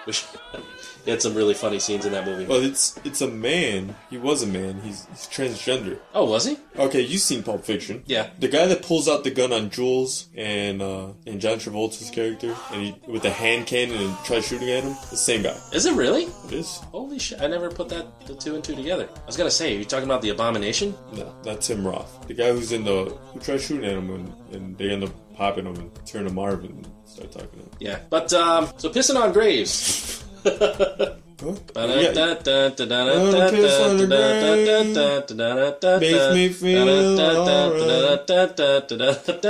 Which he had some really funny scenes in that movie. Well, it's it's a man. He was a man. He's he's transgender. Oh, was he? Okay, you've seen Pulp Fiction. Yeah. The guy that pulls out the gun on Jules and uh, and John Travolta's character, and he with the hand cannon and tries shooting at him. The same guy. Is it really? It is. Holy shit! I never put that the two and two together. I was gonna say, are you talking about the Abomination? No, not Tim Roth. The guy who's in the who tries shooting at him and, and they end up popping him and turn to Marvin and start talking to him. Yeah. But um, so pissing on graves. Makes me feel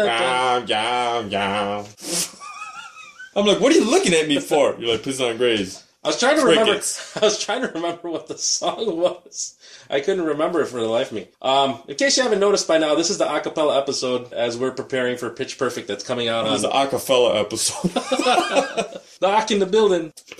Yow, yow, yow. I'm like, what are you looking at me for? You're like, pissing on graves. I was trying to remember. Crickets. I was trying to remember what the song was. I couldn't remember it for the life of me. Um, in case you haven't noticed by now, this is the acapella episode as we're preparing for Pitch Perfect that's coming out on This is on the Acapella episode. the in the building.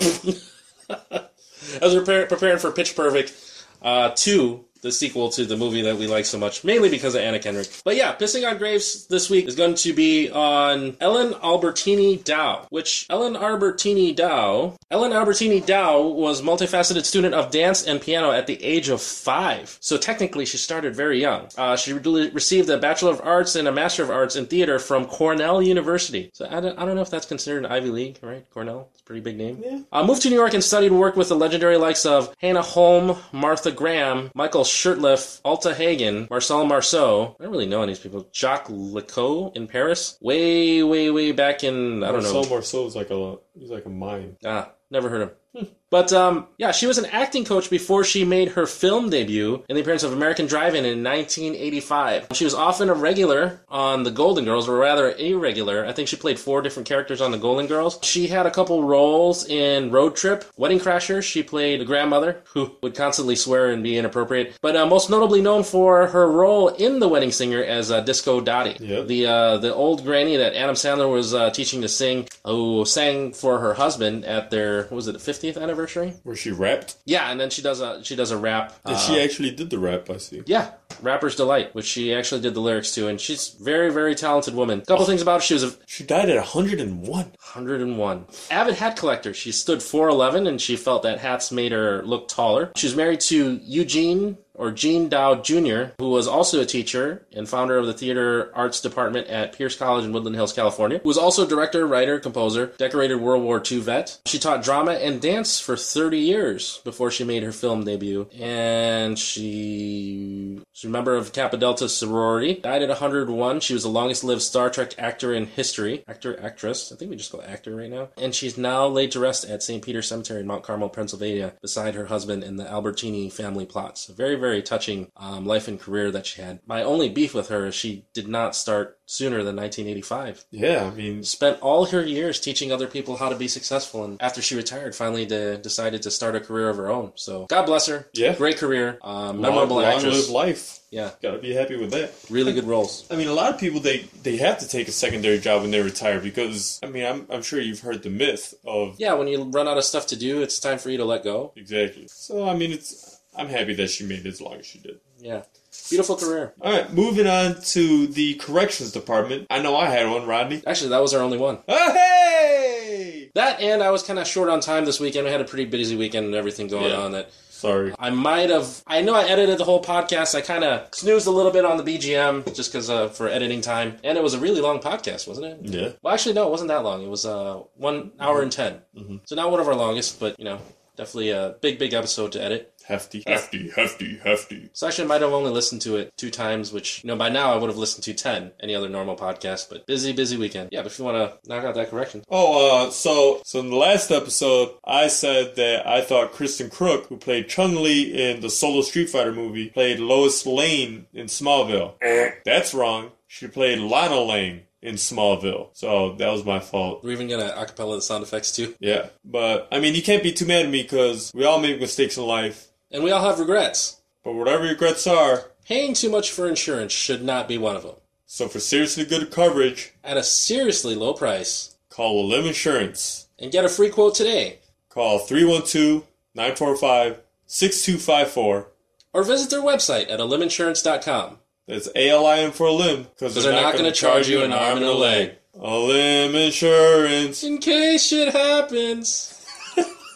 as we're prepar- preparing for Pitch Perfect uh, 2, the sequel to the movie that we like so much, mainly because of Anna Kendrick. But yeah, pissing on graves this week is going to be on Ellen Albertini Dow, which Ellen Albertini Dow, Ellen Albertini Dow was multifaceted student of dance and piano at the age of five. So technically, she started very young. Uh, she re- received a Bachelor of Arts and a Master of Arts in theater from Cornell University. So I don't, I don't know if that's considered an Ivy League, right? Cornell, it's a pretty big name. Yeah. Uh, moved to New York and studied work with the legendary likes of Hanya Holm, Martha Graham, Michael Shurtleff, Uta Hagen, Marcel Marceau. I don't really know any of these people. Jacques Lecoq in Paris. Way, way, way back in, I don't know. Marcel Marceau is like a he's like a mime. Ah, never heard of him. But um, yeah, she was an acting coach before she made her film debut in the appearance of American Drive-In in 1985. She was often a regular on The Golden Girls, or rather irregular. I think she played four different characters on The Golden Girls. She had a couple roles in Road Trip, Wedding Crashers. She played a grandmother who would constantly swear and be inappropriate. But uh, most notably known for her role in The Wedding Singer as uh, Disco Dottie, Yep. the uh, the old granny that Adam Sandler was uh, teaching to sing, who sang for her husband at their what was it, the 50th anniversary? Where she rapped. Yeah, and then she does a she does a rap. And uh, she actually did the rap, I see. yeah, Rapper's Delight, which she actually did the lyrics to, and she's very very talented woman. A couple oh. things about her: she was a She died at 101. 101 avid hat collector. She stood 4'11, and she felt that hats made her look taller. She was married to Eugene or Gene Dow Jr., who was also a teacher and founder of the theater arts department at Pierce College in Woodland Hills, California. Who was also director, writer, composer, decorated World War II vet. She taught drama and dance for 30 years before she made her film debut. And she she's a member of Kappa Delta sorority. Died at 101. She was the longest lived Star Trek actor in history. Actor, actress. I think we just go actor right now. And she's now laid to rest at St. Peter's Cemetery in Mount Carmel, Pennsylvania, beside her husband in the Albertini family plots. A very, very touching um, life and career that she had. My only beef with her is she did not start sooner than 1985. Yeah, I mean, Spent all her years teaching other people how to be successful, and after she retired, finally de- decided to start a career of her own. So God bless her. Yeah. great career. Um, long, memorable long actress. live life. Yeah, Gotta be happy with that. really good roles. I mean, a lot of people they they have to take a secondary job when they retire because I mean, I'm I'm sure you've heard the myth of Yeah, when you run out of stuff to do, it's time for you to let go. exactly. So I mean, it's I'm happy that she made it as long as she did. Yeah, beautiful career. All right, moving on to the corrections department. I know I had one, Rodney. Actually, that was our only one. Oh, hey! That and I was kind of short on time this weekend. We had a pretty busy weekend and everything going Yeah. on. That Sorry. I might have. I know I edited the whole podcast. I kind of snoozed a little bit on the BGM just because uh, for editing time, and it was a really long podcast, wasn't it? Yeah. Well, actually, no, it wasn't that long. It was uh, one hour and 10 So not one of our longest, but you know, definitely a big, big episode to edit. Hefty. Hefty, hefty, hefty. So actually, I might have only listened to it two times, which you know by now I would have listened to ten any other normal podcast. But busy, busy weekend. Yeah, but if you want to knock out that correction, Oh, uh, so so in the last episode, I said that I thought Kristin Kreuk, who played Chun-Li in the Solo Street Fighter movie, played Lois Lane in Smallville. That's wrong. She played Lana Lang in Smallville. So that was my fault. we're even gonna acapella the sound effects too, Yeah, but I mean, you can't be too mad at me because we all make mistakes in life. And we all have regrets. But whatever regrets are, Paying too much for insurance should not be one of them. so for seriously good coverage, At a seriously low price, call Lim Insurance. and get a free quote today, Call 312-945-6254. or visit their website at aliminsurance.com. That's A-L-I-M for a limb. Because Because they're not going to charge you an arm and a leg. A limb insurance. In case shit happens.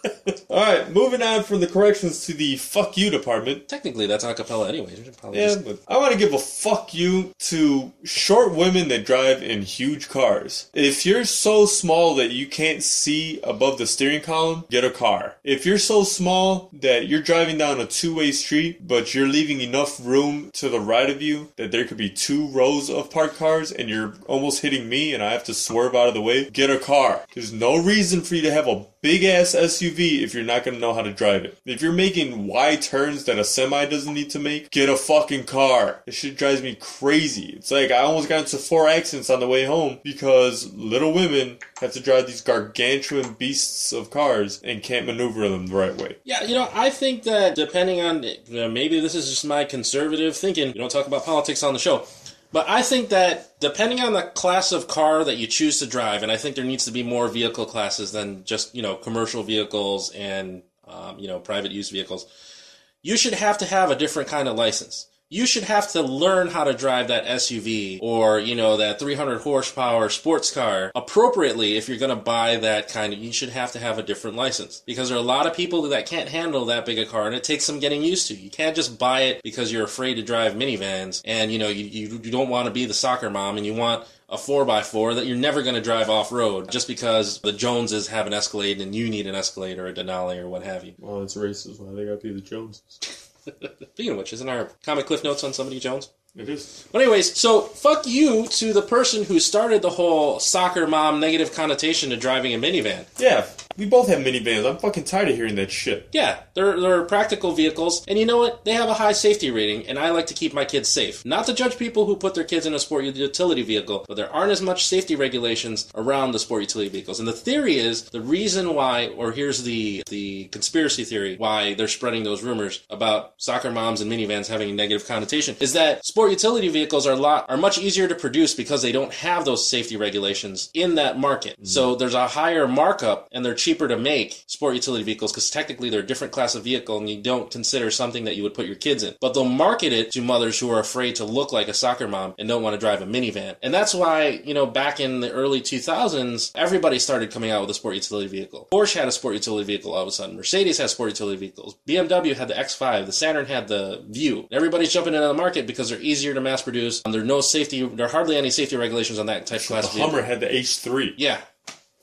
Alright, moving on from the corrections to the fuck you department. Technically, that's acapella anyway. We Yeah, just- but I want to give a fuck you to short women that drive in huge cars. If you're so small that you can't see above the steering column, get a car. If you're so small that you're driving down a two-way street, but you're leaving enough room to the right of you that there could be two rows of parked cars and you're almost hitting me and I have to swerve out of the way, get a car. There's no reason for you to have a big ass SUV if you're not to know how to drive it. If you're making wide turns that a semi doesn't need to make, get a fucking car. This shit drives me crazy. It's like I almost got into four accidents on the way home because little women have to drive these gargantuan beasts of cars and can't maneuver them the right way. Yeah, you know, I think that depending on, you know, maybe this is just my conservative thinking. We don't talk about politics on the show. But I think that depending on the class of car that you choose to drive, and I think there needs to be more vehicle classes than just, you know, commercial vehicles and, um, you know, private use vehicles. you should have to have a different kind of license. You should have to learn how to drive that SUV or, you know, that 300 horsepower sports car appropriately if you're going to buy that kind of, you should have to have a different license. Because there are a lot of people that can't handle that big a car and it takes some getting used to. You can't just buy it because you're afraid to drive minivans and, you know, you, you, you don't want to be the soccer mom and you want a 4x4 that you're never going to drive off road just because the Joneses have an Escalade and you need an Escalade or a Denali or what have you. Well, it's racist. Why they gotta be the Joneses? Speaking of which, isn't our comic cliff notes on somebody Jones? It is. But anyways, so fuck you to the person who started the whole soccer mom negative connotation to driving a minivan. Yeah, we both have minivans. I'm fucking tired of hearing that shit. Yeah, they're, they're practical vehicles, and you know what? They have a high safety rating, and I like to keep my kids safe. Not to judge people who put their kids in a sport utility vehicle, but there aren't as much safety regulations around the sport utility vehicles. And the theory is the reason why, or here's the the conspiracy theory why they're spreading those rumors about soccer moms and minivans having a negative connotation is that sport utility vehicles are a lot are much easier to produce because they don't have those safety regulations in that market. Mm-hmm. So there's a higher markup, and they're cheaper to make sport utility vehicles because technically they're a different class of vehicle, and you don't consider something that you would put your kids in. But they'll market it to mothers who are afraid to look like a soccer mom and don't want to drive a minivan. And that's why you know back in the early 2000s, everybody started coming out with a sport utility vehicle. Porsche had a sport utility vehicle all of a sudden. Mercedes has sport utility vehicles. BMW had the X5. The Saturn had the View. Everybody's jumping into the market because they're easier to mass produce. And there are no safety. There are hardly any safety regulations on that type of class The vehicle. Hummer had the H3. Yeah.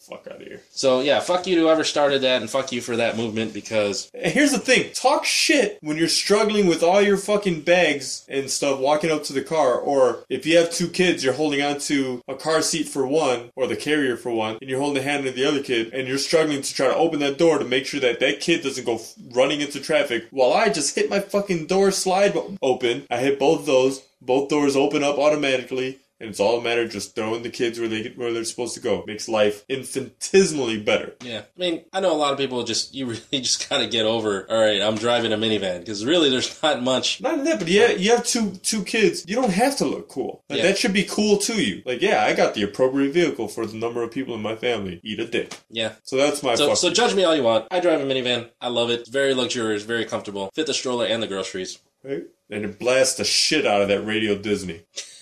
Fuck out of here. So yeah, fuck you to whoever started that, and fuck you for that movement because And here's the thing: talk shit when you're struggling with all your fucking bags and stuff, walking up to the car, or if you have two kids, you're holding on to a car seat for one, or the carrier for one, and you're holding the hand of the other kid, and you're struggling to try to open that door to make sure that that kid doesn't go f- running into traffic. While I just hit my fucking door slide open, I hit both those, both doors open up automatically. And it's all a matter of just throwing the kids where they get, where they're supposed to go. Makes life infinitesimally better. yeah, I mean I know a lot of people just you really just gotta get over. All right, I'm driving a minivan because really there's not much. Not that, but yeah, you have two two kids. You don't have to look cool. Like, Yeah. That should be cool to you. Like, yeah, I got the appropriate vehicle for the number of people in my family. Eat a dick. Yeah. So that's my So, so judge me all you want. I drive a minivan. I love it. It's very luxurious, very comfortable. Fit the stroller and the groceries. right? And it blasts the shit out of that Radio Disney.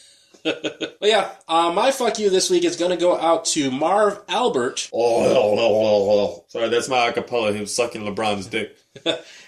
But yeah, uh, my fuck you this week is gonna go out to Marv Albert Oh, sorry, that's my acapella. Him sucking LeBron's dick.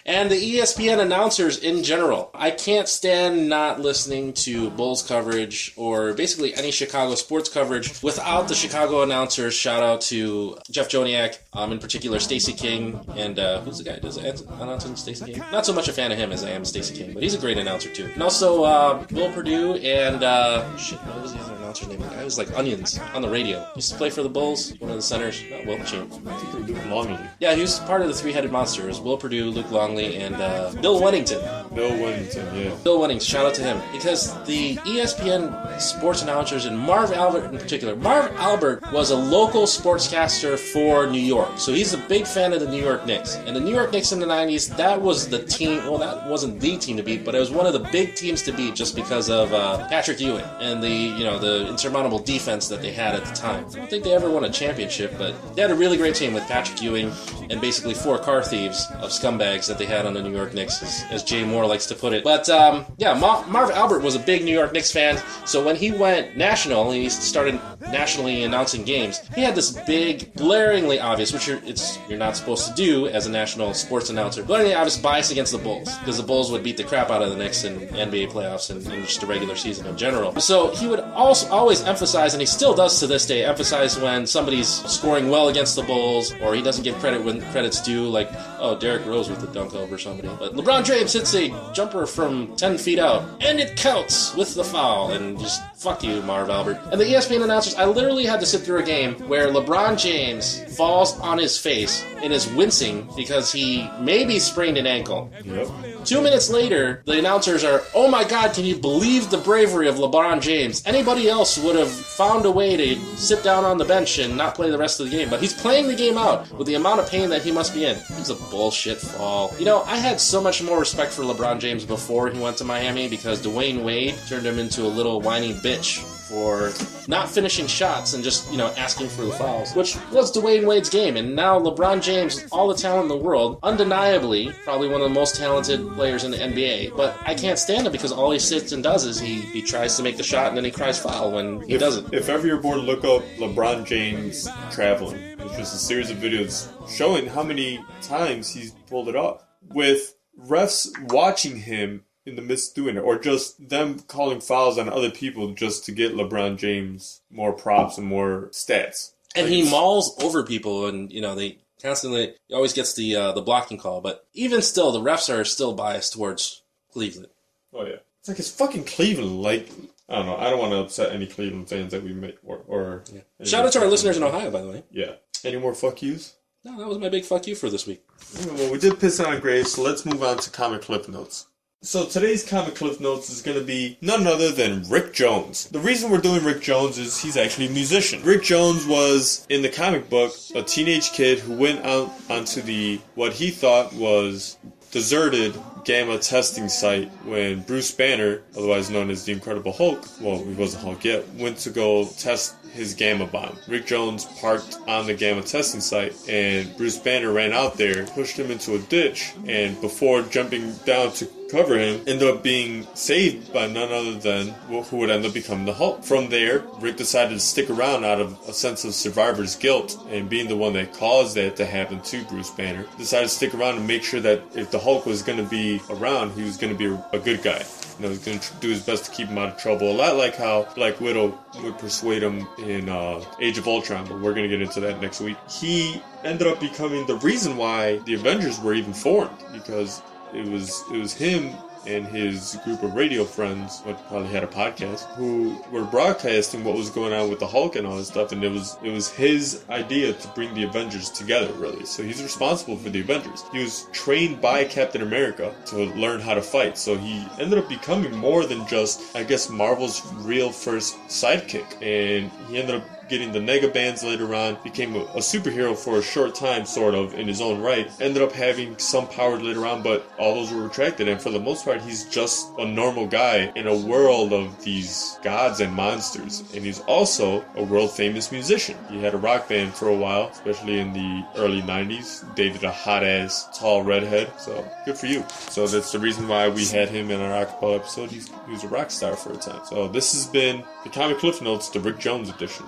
and the ESPN announcers in general. I can't stand not listening to Bulls coverage or basically any Chicago sports coverage without the Chicago announcers. Shout out to Jeff Joniak, um, in particular Stacey King, and uh, who's the guy does announcing Stacey King? Not so much a fan of him as I am Stacey King, but he's a great announcer too. And also uh, Will Perdue and uh, shit, what was the other announcer name? The guy was like Onions on the radio. Used to play for the Bulls, one of the centers. Not Will Chin. I think they were doing Longley. Yeah, he was part of the three-headed monster. It was Will Perdue, Luke Longley, and uh, Bill Wennington. Bill Wennington, yeah. Bill Wennington, shout out to him because the ESPN sports announcers and Marv Albert in particular. Marv Albert was a local sportscaster for New York, so he's a big fan of the New York Knicks. And the New York Knicks in the '90s, that was the team. Well, that wasn't the team to beat, but it was one of the big teams to beat just because of uh, Patrick Ewing and the you know the insurmountable defense that they had at the time. I don't think they ever won a championship, but they had a really great team with Patrick Ewing and basically four car thieves of scumbags that they had on the New York Knicks, as, as Jay Moore likes to put it. But um, yeah, Ma- Marv Albert was a big New York Knicks fan, so when he went national and he started nationally announcing games, he had this big, glaringly obvious, which you're, it's you're not supposed to do as a national sports announcer, glaringly obvious bias against the Bulls because the Bulls would beat the crap out of the Knicks in NBA playoffs and, and just the regular season in general. So he would also always emphasize, and he still does to this day, emphasize when somebody's scoring well against the Bulls, or he doesn't give credit when credit's due, like oh Derrick Rose with the dunk over somebody, but LeBron James hits a jumper from ten feet out, and it counts with the foul, and just fuck you, Marv Albert. And the ESPN announcers, I literally had to sit through a game where LeBron James falls on his face and is wincing because he maybe sprained an ankle. Yep. Two minutes later, the announcers are, oh my god, can you believe the bravery of LeBron James? Anybody else would have found a way to sit down on the bench and not play the rest of the game, but he's playing the game out with the amount of pain that he must be in. It's a bullshit fall. You know, I had so much more respect for LeBron James before he went to Miami because Dwyane Wade turned him into a little whiny bitch for not finishing shots and just, you know, asking for the fouls, which was Dwyane Wade's game. And now LeBron James, all the talent in the world, undeniably, probably one of the most talented players in the NBA. But I can't stand him because all he sits and does is he, he tries to make the shot and then he cries foul when he if, doesn't. If ever you're bored, look up LeBron James traveling. It's just a series of videos showing how many times he's pulled it off. With refs watching him in the midst doing it, or just them calling fouls on other people just to get LeBron James more props and more stats. and Like, he mauls over people, and you know they constantly he always gets the uh, the blocking call. But even still, the refs are still biased towards Cleveland. Oh yeah, it's like it's fucking Cleveland. Like I don't know. I don't want to upset any Cleveland fans that we make or. or any Shout out to our listeners in Ohio, by the way. Yeah. Any more fuck yous? No, that was my big fuck you for this week. Well, we did piss on Graves, so let's move on to comic cliff notes. So today's comic cliff notes is going to be none other than Rick Jones. The reason we're doing Rick Jones is he's actually a musician. Rick Jones was in the comic book a teenage kid who went out onto the what he thought was deserted gamma testing site when Bruce Banner, otherwise known as the Incredible Hulk, well, he wasn't Hulk yet, went to go test his gamma bomb. Rick Jones parked on the gamma testing site, and Bruce Banner ran out there, pushed him into a ditch, and before jumping down to cover him, ended up being saved by none other than who would end up becoming the Hulk. From there, Rick decided to stick around out of a sense of survivor's guilt, and being the one that caused that to happen to Bruce Banner, decided to stick around and make sure that if the Hulk was going to be around, he was going to be a good guy. You know, he's going to do his best to keep him out of trouble. A lot like how Black Widow would persuade him in uh, Age of Ultron, but we're going to get into that next week. He ended up becoming the reason why the Avengers were even formed because it was it was him and his group of radio friends, what probably had a podcast, who were broadcasting what was going on with the Hulk and all this stuff, and it was it was his idea to bring the Avengers together, really. So he's responsible for the Avengers. He was trained by Captain America to learn how to fight, so he ended up becoming more than just, I guess, Marvel's real first sidekick, and he ended up getting the Nega Bands later on, became a, a superhero for a short time, sort of, in his own right. Ended up having some powers later on, but all those were retracted, and for the most part, he's just a normal guy in a world of these gods and monsters. And he's also a world famous musician. He had a rock band for a while, especially in the early 90s, dated a hot ass, tall redhead, so good for you. So that's the reason why we had him in our acapella episode. He's, he was a rock star for a time. So this has been the Comic Cliff Notes, the Rick Jones edition.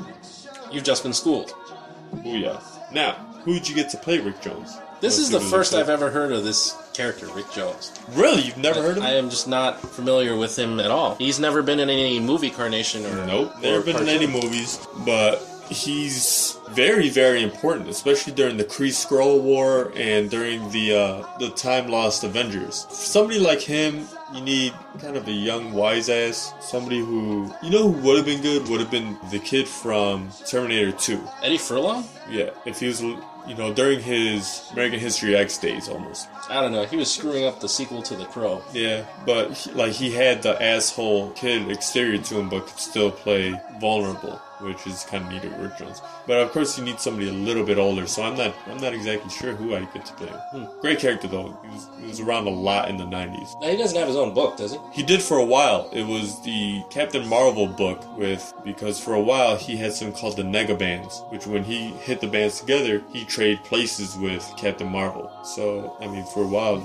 You've just been schooled. Booyah. Now, who did you get to play Rick Jones? This is the first I've ever heard of this character, Rick Jones. Really? You've never heard of him? I am just not familiar with him at all. He's never been in any movie carnation or Nope. Never been in any movies, but he's very, very important, especially during the Kree Skrull War and during the uh, the time lost Avengers. Somebody like him, you need kind of a young, wise ass, somebody who you know who would have been good would have been the kid from Terminator Two. Eddie Furlong? Yeah, if he was, you know, during his American History X days almost. I don't know. He was screwing up the sequel to The Crow. Yeah, but like he had the asshole kid exterior to him, but could still play vulnerable, which is kind of neat at Rick Jones. But of course, you need somebody a little bit older. So I'm not, I'm not exactly sure who I get to play. Hmm. Great character though. He was, he was around a lot in the '90s. Now, he doesn't have his own book, does he? He did for a while. It was the Captain Marvel book with because for a while he had something called the Nega Bands, which when he hit the bands together, he traded places with Captain Marvel. So I mean, for a while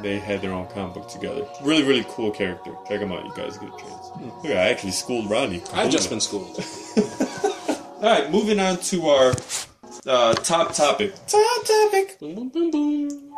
they had their own comic book together. Really, really cool character. Check him out, you guys get a chance. Look, I actually schooled Ronnie. I've just been schooled. All right, moving on to our uh, top topic. Top topic. boom, boom, boom, boom.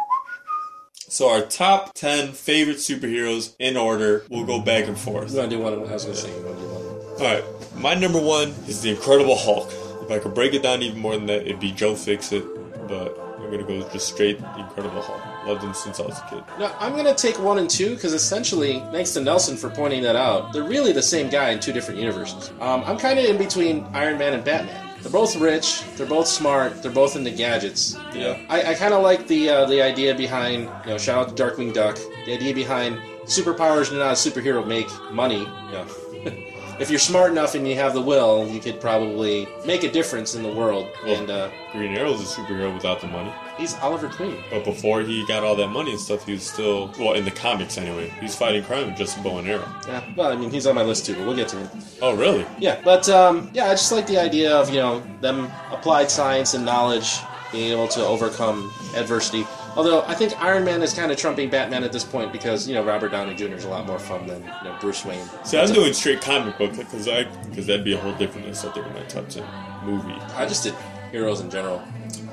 So our top ten favorite superheroes in order. We'll go back and forth. You want to do one? I was going to say, you want to do one? Alright, my number one is the Incredible Hulk. If I could break it down even more than that, it'd be Joe Fixit, but I'm gonna go just straight Incredible Hulk. Loved him since I was a kid. No, I'm going to take one and two because essentially, thanks to Nelson for pointing that out, they're really the same guy in two different universes. Um, I'm kind of in between Iron Man and Batman. They're both rich, they're both smart, they're both into gadgets. Yeah. I, I kind of like the uh, the idea behind, you know, shout out to Darkwing Duck, the idea behind superpowers do not a superhero make money. You know. if you're smart enough and you have the will, you could probably make a difference in the world. And uh, Green Arrow's a superhero without the money. He's Oliver Queen. But before he got all that money and stuff, he was still well in the comics anyway. He's fighting crime with just a bow and arrow. Yeah, well, I mean, he's on my list too, but we'll get to him. Oh, really? Yeah, but um, yeah, I just like the idea of you know them applied science and knowledge being able to overcome adversity. Although I think Iron Man is kind of trumping Batman at this point because you know Robert Downey Jr. is a lot more fun than you know Bruce Wayne. See, I'm doing straight comic book because I because that'd be a whole different list. I think in my top ten movie. I just did heroes in general.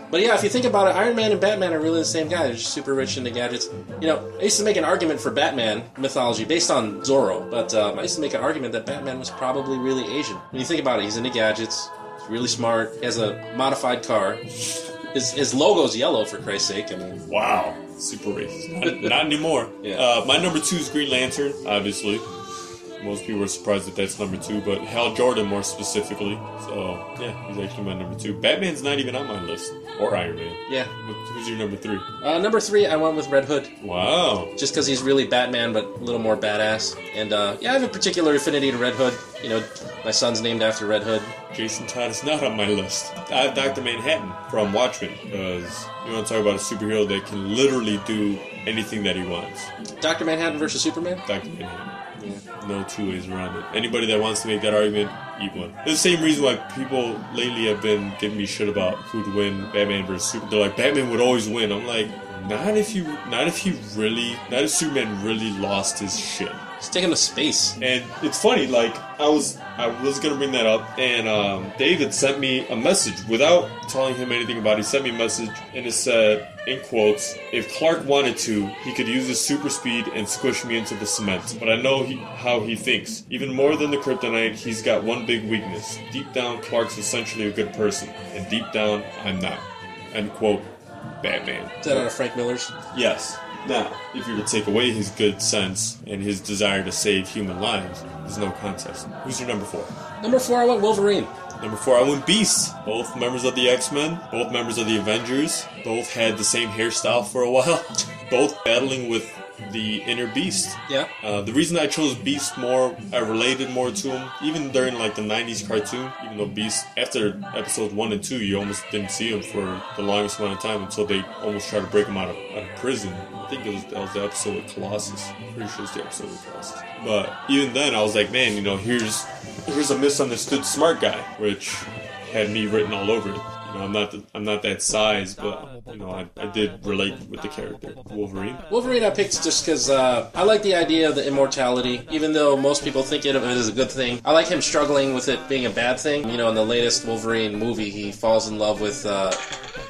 But yeah, if you think about it, Iron Man and Batman are really the same guy. They're just super rich into gadgets. You know, I used to make an argument for Batman mythology based on Zorro, but um, I used to make an argument that Batman was probably really Asian. When you think about it, he's into gadgets, he's really smart, he has a modified car. His, his logo's yellow, for Christ's sake. I mean, Wow, super racist. Not, not anymore. Yeah. Uh, my number two is Green Lantern. Obviously, most people are surprised that that's number two, but Hal Jordan more specifically. So yeah, he's actually my number two. Batman's not even on my list, or Iron Man. yeah. Who's your number three? Uh, number three, I went with Red Hood. Wow. just because he's really Batman, but a little more badass. And uh, yeah, I have a particular affinity to Red Hood. You know, my son's named after Red Hood. Jason Todd is not on my list. I have Dr. Manhattan from Watchmen because you want to talk about a superhero that can literally do anything that he wants. Doctor Manhattan versus Superman. Dr. Manhattan. Yeah. No two ways around it. Anybody that wants to make that argument, eat one. The same reason why people lately have been giving me shit about who'd win Batman versus Superman. They're like, Batman would always win. I'm like, not if you, not if he really, not if Superman really lost his shit. Taking to space. And it's funny, like I was I was gonna bring that up, and um, David sent me a message without telling him anything about it. He sent me a message, and it said, in quotes, "If Clark wanted to, he could use his super speed and squish me into the cement. But I know he, how he thinks. Even more than the kryptonite, he's got one big weakness. Deep down, Clark's essentially a good person, and deep down, I'm not." End quote. Batman. Is that out of Frank Miller's? Yes. Now, if you were to take away his good sense and his desire to save human lives, there's no contest. Who's your number four? Number four, I went Wolverine. Number four, I went Beast. Both members of the X Men, both members of the Avengers, both had the same hairstyle for a while, both battling with the inner beast. Yeah. Uh, the reason I chose Beast more, I related more to him, even during like the '90s cartoon. Even though Beast, after episodes one and two, you almost didn't see him for the longest amount of time until they almost tried to break him out of, out of prison. I think it was that was the episode with Colossus. Pretty sure it's the episode with Colossus. But even then, I was like, man, you know, here's here's a misunderstood smart guy, which had me written all over it. You know, I'm not the, I'm not that size, but you know, I, I did relate with the character Wolverine. Wolverine I picked just because uh, I like the idea of the immortality, even though most people think it is a good thing. I like him struggling with it being a bad thing. You know, in the latest Wolverine movie, he falls in love with uh,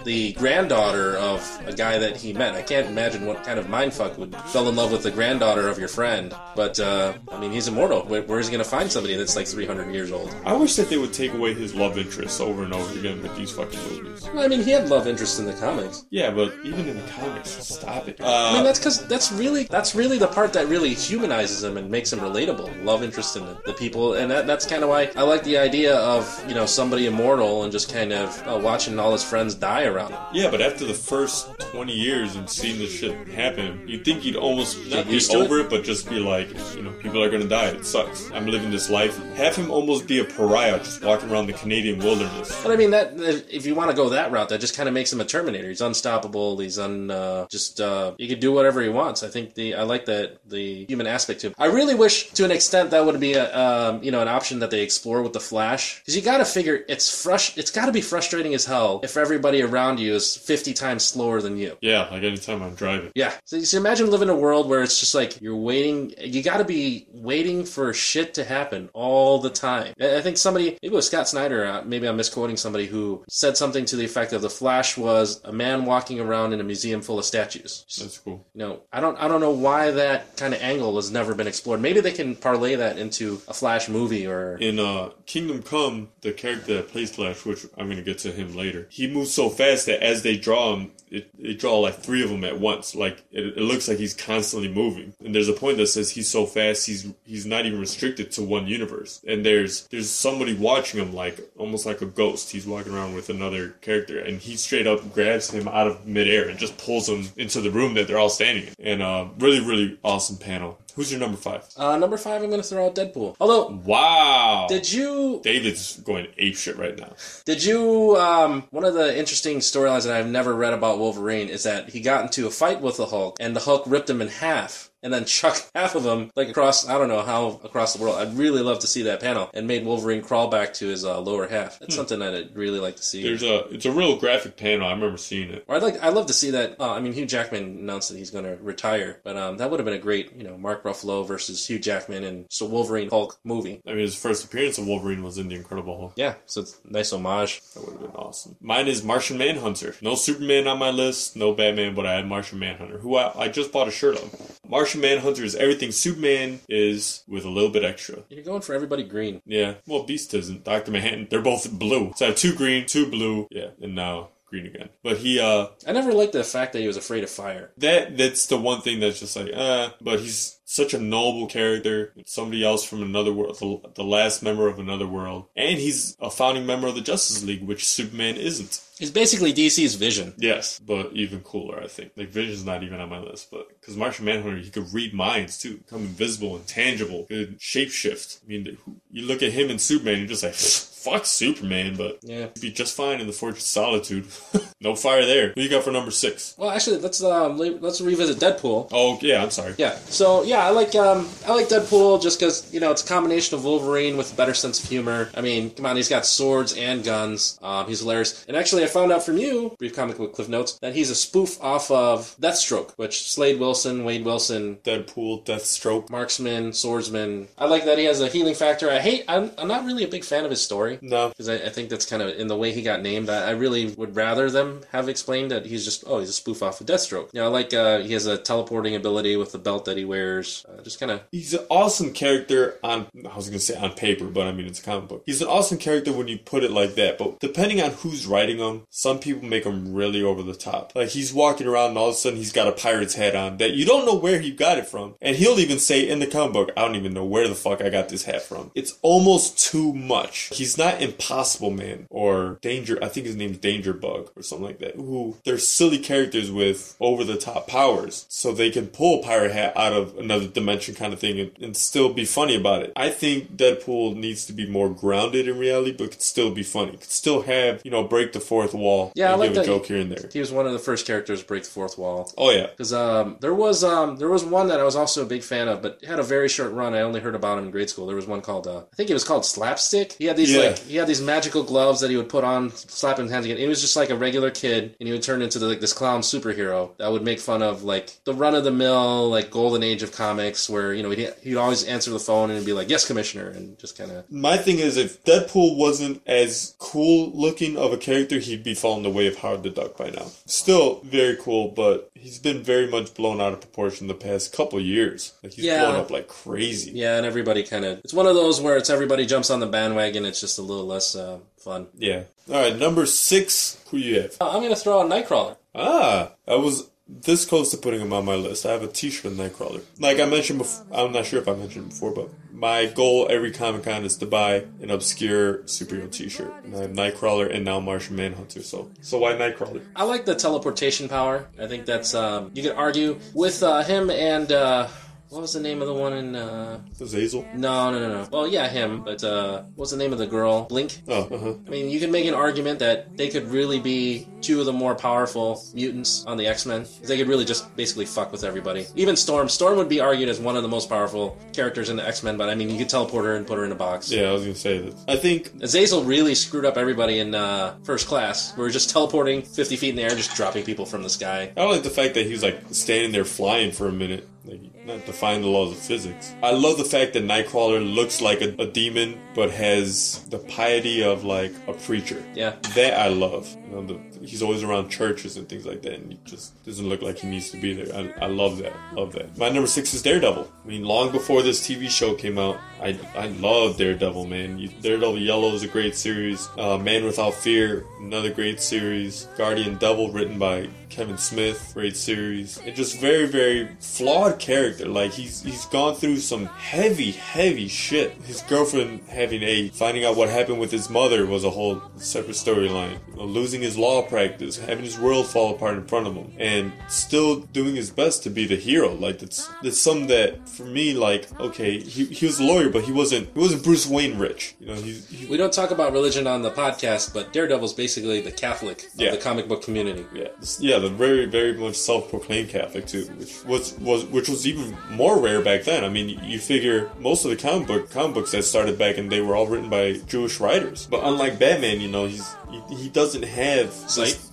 the granddaughter of a guy that he met. I can't imagine what kind of mindfuck would fell in love with the granddaughter of your friend. But uh, I mean, he's immortal. Where, where is he going to find somebody that's like 300 years old? I wish that they would take away his love interests over and over again with these fucking movies. Well, I mean, he had love interests in the comics. Yeah, but even in the comics, stop it. I mean, Uh, that's because that's really that's really the part that really humanizes him and makes him relatable. Love interest in the, the people, and that, that's kind of why I like the idea of you know somebody immortal and just kind of uh, watching all his friends die around yeah, but after the first 20 years and seeing this shit happen, you'd think you'd almost not be over it? but just be like, you know, people are gonna die. It sucks. I'm living this life. Have him almost be a pariah, just walking around the Canadian wilderness. But I mean, that if you want to go that route, that just kind of makes him a Terminator. He's unstoppable. He's un uh, just uh, he could do whatever he wants. I think the I like that the human aspect to him. I really wish, to an extent, that would be a um, you know an option that they explore with the Flash because you got to figure it's frust it's got to be frustrating as hell if everybody around you is fifty times slower than you. Yeah, like anytime I'm driving. Yeah. So, so imagine living in a world where it's just like you're waiting. You got to be waiting for shit to happen all the time. I I think somebody, maybe it was Scott Snyder. Uh, maybe I'm misquoting somebody who said something to the effect of the Flash was a man walking around in a museum full of statues. That's cool. You know, I don't, I don't know why that kind of angle has never been explored. Maybe they can parlay that into a Flash movie or. In uh, Kingdom Come, the character that plays Flash, which I'm gonna get to him later, he moves so fast that as they draw him, it, they draw like three of them at once. Like it, it looks like he's constantly moving. And there's a point that says he's so fast, he's he's not even restricted to one universe. And there's there's somebody watching him like almost like a ghost. He's walking around with another character, and he straight up grabs him out of midair and just pulls him into the room that they're all standing in. And uh, really, really awesome panel. Who's your number five? Uh, number five, I'm going to throw out Deadpool. Although, Wow. did you David's going ape shit right now. Did you? Um, one of the interesting storylines that I've never read about Wolverine is that he got into a fight with the Hulk, and the Hulk ripped him in half. And then chuck half of them like across I don't know how across the world. I'd really love to see that panel and made Wolverine crawl back to his uh, lower half. That's something that I'd really like to see. There's a it's a real graphic panel. I remember seeing it. Or I'd like I'd love to see that. Uh, I mean, Hugh Jackman announced that he's going to retire, but um, that would have been a great you know Mark Ruffalo versus Hugh Jackman and so Wolverine Hulk movie. I mean, his first appearance of Wolverine was in the Incredible Hulk. Yeah, so it's a nice homage. That would have been awesome. Mine is Martian Manhunter. No Superman on my list, no Batman, but I had Martian Manhunter, who I, I just bought a shirt of. Martian Manhunter is everything Superman is with a little bit extra. You're going for everybody green. Yeah, well, Beast isn't. Dr. Manhattan, they're both blue. So I have two green, two blue, yeah, and now green again. But he, uh, I never liked the fact that he was afraid of fire. that that's the one thing that's just like, uh, but he's such a noble character. Somebody else from another world, the, the last member of another world. And he's a founding member of the Justice League, which Superman isn't. He's basically DC's Vision. Yes, but even cooler, I think. Like Vision's not even on my list, but because Martian Manhunter, he could read minds too, become invisible and tangible, could shapeshift. I mean, you look at him and Superman, you're just like, fuck Superman, but Yeah. he'd be just fine in the Fortress of Solitude. no fire there. What you got for number six? Well, actually, let's um, let's revisit Deadpool. Oh yeah, I'm sorry. Yeah. So yeah, I like um I like Deadpool just because you know it's a combination of Wolverine with a better sense of humor. I mean, come on, he's got swords and guns. Um, he's hilarious. And actually, I found out from you, brief comic book cliff notes, that he's a spoof off of Deathstroke, which Slade Wilson, Wade Wilson, Deadpool, Deathstroke. marksman, swordsman. I like that he has a healing factor. I hate. I'm, I'm not really a big fan of his story. No, Because I, I think that's kind of in the way he got named. I, I really would rather them have explained that he's just oh he's a spoof off of Deathstroke. You know, like uh, he has a teleporting ability with the belt that he wears. Uh, just kind of he's an awesome character on. I was gonna say on paper, but I mean it's a comic book. He's an awesome character when you put it like that. But depending on who's writing him, some people make him really over the top. Like he's walking around and all of a sudden he's got a pirate's hat on that you don't know where he got it from, and he'll even say in the comic book, "I don't even know where the fuck I got this hat from." It's almost too much. He's not Impossible Man or Danger. I think his name's Danger Bug or something like that. Who they're silly characters with over the top powers, so they can pull pirate hat out of another dimension kind of thing and, and still be funny about it. I think Deadpool needs to be more grounded in reality, but could still be funny. Could still have you know break the fourth wall. Yeah, I and like give a joke here and there. he was one of the first characters to break the fourth wall. Oh yeah, Because um, there was um, there was one that I was also a big fan of, but had a very short run. I only heard about him in grade school. There was one called uh, I think it was called Slapstick. He had these Yeah. like he had these magical gloves that he would put on, slap his hands again. He was just like a regular kid, and he would turn into the, like this clown superhero that would make fun of like the run of the mill like golden age of comics, where you know he'd, he'd always answer the phone and be like, "Yes, Commissioner," and just kind of My thing is, if Deadpool wasn't as cool looking of a character, he'd be falling the way of Howard the Duck by now. Still very cool, but he's been very much blown out of proportion the past couple years. Like he's Yeah. blown up like crazy. yeah, and everybody kind of it's one of those where it's everybody jumps on the bandwagon. It's just a little less uh, fun. Yeah. All right, number six. Who you have? Uh, I'm gonna throw out Nightcrawler. Ah, I was this close to putting him on my list. I have a T-shirt of Nightcrawler. Like I mentioned before, I'm not sure if I mentioned before, but my goal every Comic Con is to buy an obscure superhero T-shirt. And I have Nightcrawler and now Martian Manhunter. So, so why Nightcrawler? I like the teleportation power. I think that's um, you could argue with uh, him and uh, what was the name of the one in? Uh, Azazel. no, no, no, no. Well, yeah, him. But uh, what's the name of the girl? Blink. Oh, uh huh. I mean, you can make an argument that they could really be two of the more powerful mutants on the X Men. They could really just basically fuck with everybody. Even Storm. Storm would be argued as one of the most powerful characters in the X Men. But I mean, you could teleport her and put her in a box. Yeah, I was gonna say that. I think Azazel really screwed up everybody in uh, first class. We were just teleporting 50 feet in the air, just dropping people from the sky. I like the fact that he was like standing there flying for a minute, like not defying the laws of physics. I love the fact that Nightcrawler looks like a, a demon, but has the piety of like a preacher. Yeah. That I love. You know, the, he's always around churches and things like that, and he just doesn't look like he needs to be there. I, I love that. Love that. My number six is Daredevil. I mean, long before this TV show came out, I I love Daredevil. Man, you, Daredevil Yellow is a great series. Uh, Man Without Fear, another great series. Guardian Devil, written by Kevin Smith, great series. And just very very flawed character. Like he's he's gone through some heavy, heavy shit. His girlfriend having a finding out what happened with his mother was a whole separate storyline. You know, losing his law practice, having his world fall apart in front of him, and still doing his best to be the hero. Like that's that's something that for me, like okay, he, he was a lawyer, but he wasn't he wasn't Bruce Wayne rich. You know, he, he We don't talk about religion on the podcast, but Daredevil's basically the Catholic of Yeah. the comic book community. Yeah, yeah, the very, very much self-proclaimed Catholic too, which was was which was even more rare back then. I mean, you figure most of the comic book comic books that started back and they were all written by Jewish writers. But unlike Batman, you know, he's he, he doesn't have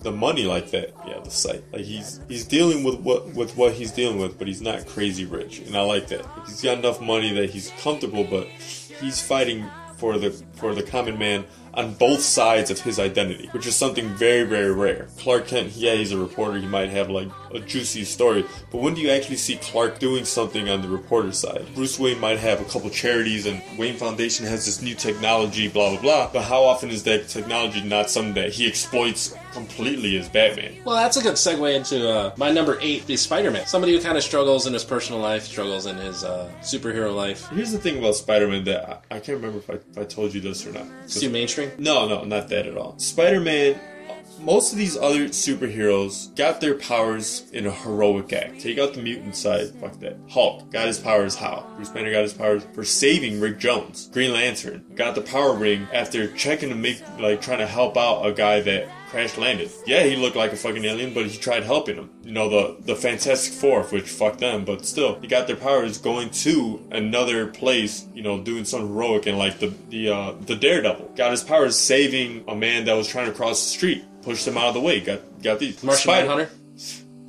the money like that. Yeah, the sight. Like he's he's dealing with what with what he's dealing with, but he's not crazy rich, and I like that. He's got enough money that he's comfortable, but he's fighting for the for the common man on both sides of his identity, which is something very, very rare. Clark Kent, yeah, he's a reporter, he might have like a juicy story, but when do you actually see Clark doing something on the reporter side? Bruce Wayne might have a couple charities and Wayne Foundation has this new technology, blah blah blah, but how often is that technology not something that he exploits completely as Batman? Well, that's a good segue into uh, my number eight is Spider-Man. Somebody who kind of struggles in his personal life, struggles in his uh, superhero life. Here's the thing about Spider-Man that I, I can't remember if I, if I told you this or not. It's too mainstream. No, no, not that at all. Spider Man, most of these other superheroes got their powers in a heroic act. Take out the mutant side, fuck that. Hulk got his powers how? Bruce Banner got his powers for saving Rick Jones. Green Lantern got the power ring after checking to make, like, trying to help out a guy that crash landed. Yeah, he looked like a fucking alien, but he tried helping him. You know, the the Fantastic Four, which fuck them, but still, he got their powers going to another place. You know, doing something heroic, and like the the uh, the Daredevil got his powers saving a man that was trying to cross the street, pushed him out of the way. Got got these Martian Spider- Manhunter.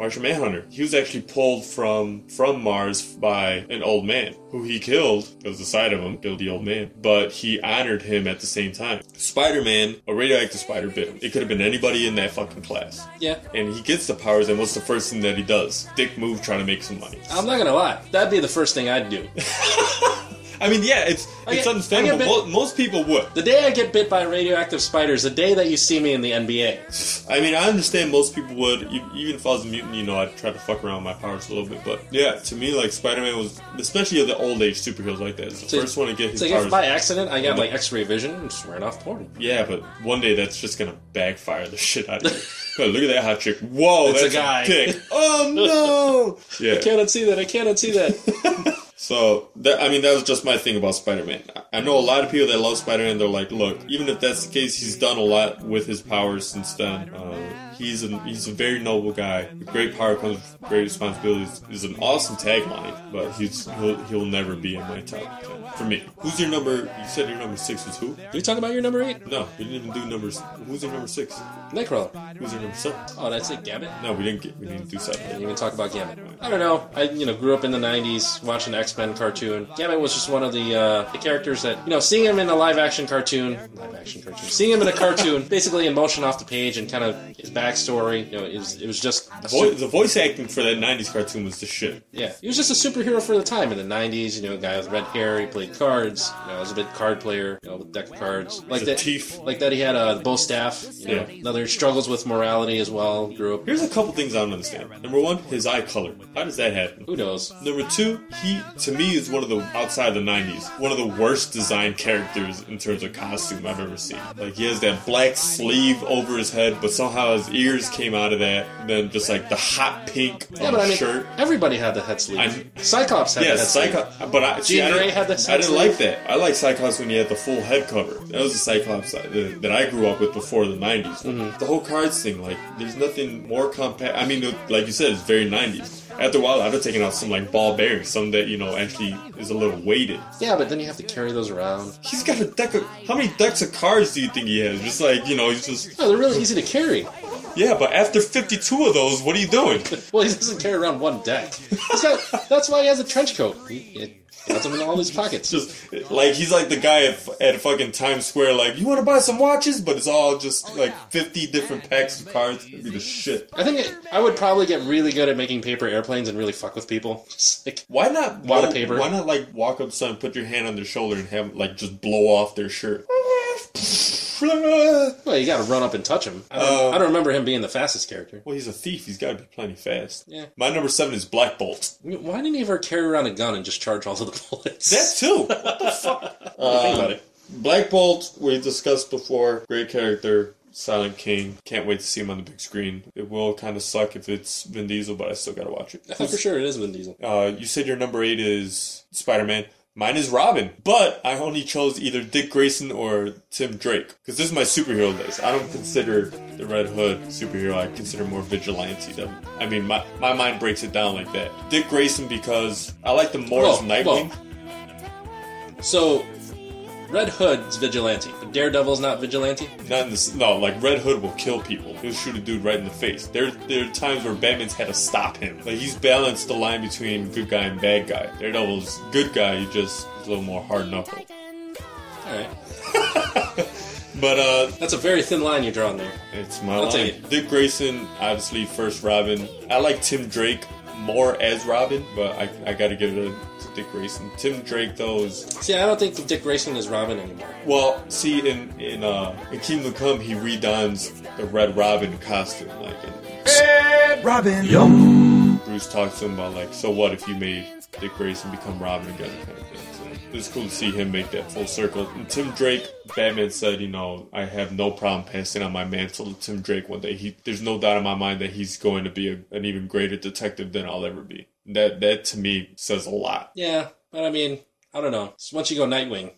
Martian Manhunter. He was actually pulled from from Mars by an old man who he killed because the sight of him killed the old man. But he honored him at the same time. Spider Man, a radioactive spider bit him. It could have been anybody in that fucking class. Yeah. And he gets the powers, and what's the first thing that he does? Dick move, trying to make some money. I'm not gonna lie. That'd be the first thing I'd do. I mean, yeah, it's I it's get- understandable. I get Mo- most people would. The day I get bit by a radioactive spider is the day that you see me in the NBA. I mean, I understand most people would. Even if I was a mutant, you know, I'd try to fuck around with my powers a little bit. But yeah, to me, like Spider Man was, especially of the old age superheroes like that, is the So- first one to get his like powers. if by accident I got like X-ray vision and just ran off porn. Yeah, but one day that's just gonna backfire the shit out of you. God, look at that hot chick. Whoa, It's a that's guy. dick. Oh no! Yeah. I cannot see that. I cannot see that. So that I mean that was just my thing about Spider-Man. I- know a lot of people that love Spider-Man. They're like, look, even if that's the case, he's done a lot with his powers since then. Uh, he's a he's a very noble guy. With great power comes with great responsibilities. Is an awesome tagline, but he's he'll, he'll never be in my top ten for me. Who's your number? You said your number six was who? Did we talk about your number eight? No, we didn't even do numbers. Who's your number six? Nightcrawler. Who's your number seven? Oh, that's it. Gambit. No, we didn't get. We didn't do seven. Didn't even talk about Gambit. I don't know. I you know grew up in the '90s watching X Men cartoon. Gambit was just one of the uh, the characters that you know seeing him in a live action cartoon, live action cartoon, seeing him in a cartoon, basically in motion off the page and kind of his backstory. You know, it was it was just a Voice, the voice acting for that '90s cartoon was the shit. yeah, he was just a superhero for the time in the '90s. You know, a guy with red hair. He played cards. You know, was a big card player. You know, with deck of cards like The that. teeth. Like that, he had uh, a bow staff. You know, Yeah. another struggles with morality as well. Grew up. Here's a couple things I don't understand. Number one, his eye color. How does that happen? Who knows? Number two, he to me is one of the outside the '90s, one of the worst designed characters in terms of costume I've ever seen. Like he has that black sleeve over his head, but somehow his ears came out of that. And then just like the hot pink Yeah, but I mean, shirt. everybody had the head sleeve. I'm- Cyclops had Yeah, the head sleeve. Cyclops. But I, see, I didn't- had the I didn't sleeve. like that. I like Cyclops when he had the full head cover. That was the Cyclops that, that I grew up with before the 90s. Mm-hmm. The whole cards thing, like, there's nothing more compact. I mean, like you said, it's very 90s. After a while, I'd have taken out some like ball bearings, some that you know actually is a little weighted. Yeah, but then you have to carry those around. He's got a deck of how many decks of cards do you think he has? Just like you know, he's just No, they're really easy to carry. Yeah. But after 52 of those, what are you doing? Well, he doesn't carry around one deck. He's got, that's why he has a trench coat. He, he has them in all his pockets. just like he's like the guy at, at fucking Times Square, like you want to buy some watches, but it's all just oh, like 50 different packs of cards. It'd be the shit. I think it, I would probably get really good at making paper airplanes and really fuck with people. Just like, Why not Wad of paper. Why not like walk up to someone, put your hand on their shoulder, and have like just blow off their shirt? Well, you got to run up and touch him. I don't, Uh, I don't remember him being the fastest character. Well, he's a thief. He's got to be plenty fast. Yeah. My number seven is Black Bolt. Why didn't he ever carry around a gun and just charge all of the bullets? That too. What the fuck? think about it. Black Bolt, we discussed before. Great character. Silent King. Can't wait to see him on the big screen. It will kind of suck if it's Vin Diesel, but I still gotta watch it. For sure it is Vin Diesel. Uh, you said your number eight is Spider Man. Mine is Robin, but I only chose either Dick Grayson or Tim Drake because this is my superhero list. I don't consider the Red Hood superhero. I consider more vigilante. Than, I mean, my my mind breaks it down like that. Dick Grayson because I like the more as Whoa, Nightwing. So, Red Hood's vigilante, but Daredevil's not vigilante. Not in this, no, like Red Hood will kill people. He'll shoot a dude right in the face. There, there are times where Batman's had to stop him. Like he's balanced the line between good guy and bad guy. Daredevil's good guy. He just a little more hard knuckle. All right, But uh, that's a very thin line you're drawing there. it's my I'll line. take it. Dick Grayson, obviously first Robin. I like Tim Drake more as Robin, but I, I got to give it to Dick Grayson. Tim Drake though is See, I don't think Dick Grayson is Robin anymore. well. See in in uh in Kingdom Come he redons the Red Robin costume like. In, Robin. Bruce talks to him about like, so what if you made Dick Grayson become Robin again, kind of thing. So it's cool to see him make that full circle. And Tim Drake, Batman said, you know, I have no problem passing on my mantle to Tim Drake one day. He, there's no doubt in my mind that he's going to be a, an even greater detective than I'll ever be. That that to me says a lot. Yeah, but I mean, I don't know. So once you go Nightwing,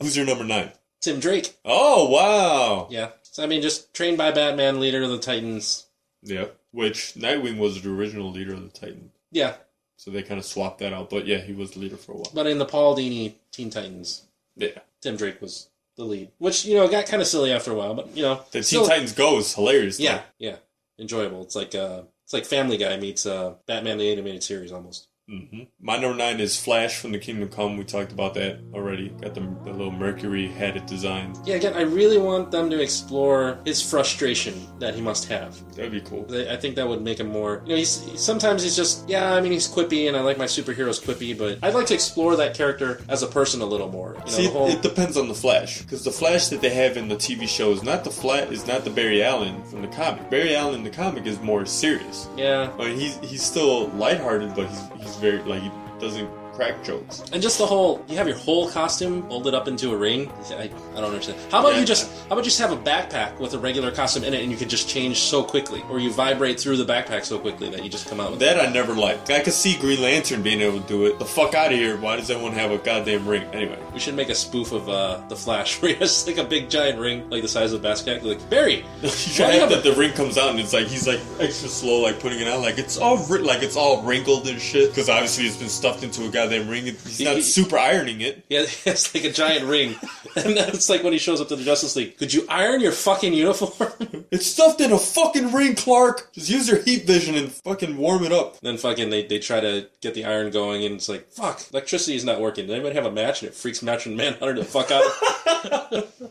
Who's your number nine? Tim Drake. Oh wow, Yeah. So I mean, just trained by Batman, leader of the Titans. yeah. Which Nightwing was the original leader of the Titan, Yeah, so they kind of swapped that out. But yeah, he was the leader for a while. but in the Paul Dini Teen Titans, Yeah, Tim Drake was the lead, which you know got kind of silly after a while, but you know, the Teen Titans Go is hilarious. though. Yeah, yeah, enjoyable. It's like uh, it's like Family Guy meets uh, Batman the animated series almost. Hmm My number nine is Flash from the Kingdom Come. We talked about that already. Got the, the little Mercury headed design. Yeah, again, I really want them to explore his frustration that he must have. That'd be cool. I I think that would make him more. You know, he's sometimes he's just yeah. I mean, he's quippy, and I like my superheroes quippy, but I'd like to explore that character as a person a little more. You know, See, whole, it depends on the Flash, because the Flash that they have in the TV show is not the Flash, is not the Barry Allen from the comic. Barry Allen in the comic is more serious. yeah, I mean, he's he's still lighthearted, but he's he's very like he doesn't crack jokes. and just the whole you have your whole costume folded up into a ring. I, I don't understand. How about Yeah. you just how about you just have a backpack with a regular costume in it, and you could just change so quickly, or you vibrate through the backpack so quickly that you just come out with That I never liked. I could see Green Lantern being able to do it. The fuck out of here! Why does everyone have a goddamn ring? Anyway, We should make a spoof of uh, the Flash where he has like a big giant ring, like the size of a basket. Like Barry, you should have that the ring comes out and it's like he's like extra slow, like putting it out, like it's all like it's all wrinkled and shit. Because obviously it's been stuffed into a goddamn ring. and He's not super ironing it. Yeah, it's like a giant ring, and that's like when he shows up to the Justice League. Could you iron your fucking uniform? It's stuffed in a fucking ring, Clark. Just use your heat vision and fucking warm it up. then fucking they, they try to get the iron going, and it's like fuck, electricity is not working. Did anybody have a match? And it freaks Martian Manhunter the fuck out.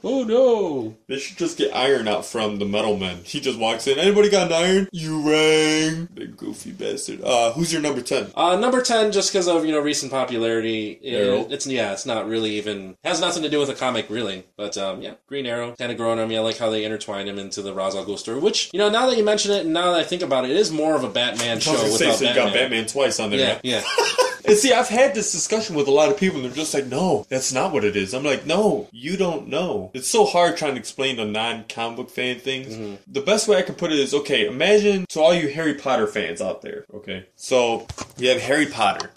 oh no! They should just get iron out from the metal men. He just walks in. Anybody got an iron? You rang. Big goofy bastard. Uh, who's your number ten? Uh, number ten, just because of you know recent popularity, it- it's yeah, it's not really even has nothing to do with the comic really. But um, yeah, Green Arrow kind of growing on me. I like how they intertwine him into the Ra's al Ghul story, which you know now that you mention it and now that I think about it, it is more of a Batman I show was gonna say, without so you Batman. got Batman twice on there. Yeah, yeah. And see, I've had this discussion with a lot of people, and they're just like, "No, that's not what it is." I'm like, "No, you don't know." It's so hard trying to explain to non-comic book fan things. Mm-hmm. The best way I can put it is, okay, imagine to all you Harry Potter fans out there. Okay, so you have Harry Potter,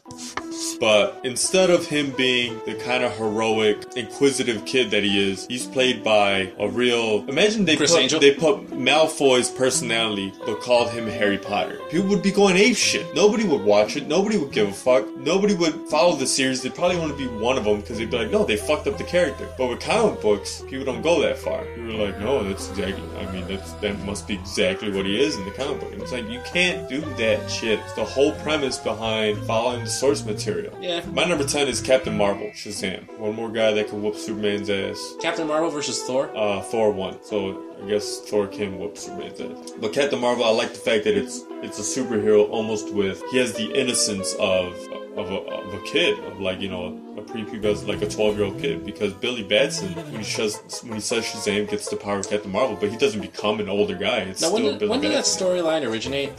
but instead of him being the kind of heroic, inquisitive kid that he is, he's played by a real. Imagine they Chris put Angel? they put Malfoy's personality, but called him Harry Potter. People would be going ape shit. Nobody would watch it. Nobody would give a fuck. Nobody would follow the series. They'd probably want to be one of them because they'd be like, no, they fucked up the character. But with comic books, people don't go that far. People are like, no, that's exactly. I mean, that's that must be exactly what he is in the comic book. And it's like you can't do that shit. It's the whole premise behind following the source material. Yeah. My number ten is Captain Marvel, Shazam. One more guy that can whoop Superman's ass Captain Marvel versus Thor. uh, Thor won. So I guess Thor can whoop Superman's ass. But Captain Marvel, I like the fact that it's it's a superhero almost with he has the innocence of of a, of a kid, of like you know a prepubescent like a twelve year old kid, because Billy Batson when he says when he says Shazam gets the power of Captain Marvel, but he doesn't become an older guy. It's Now, still when did, Billy when did that storyline originate?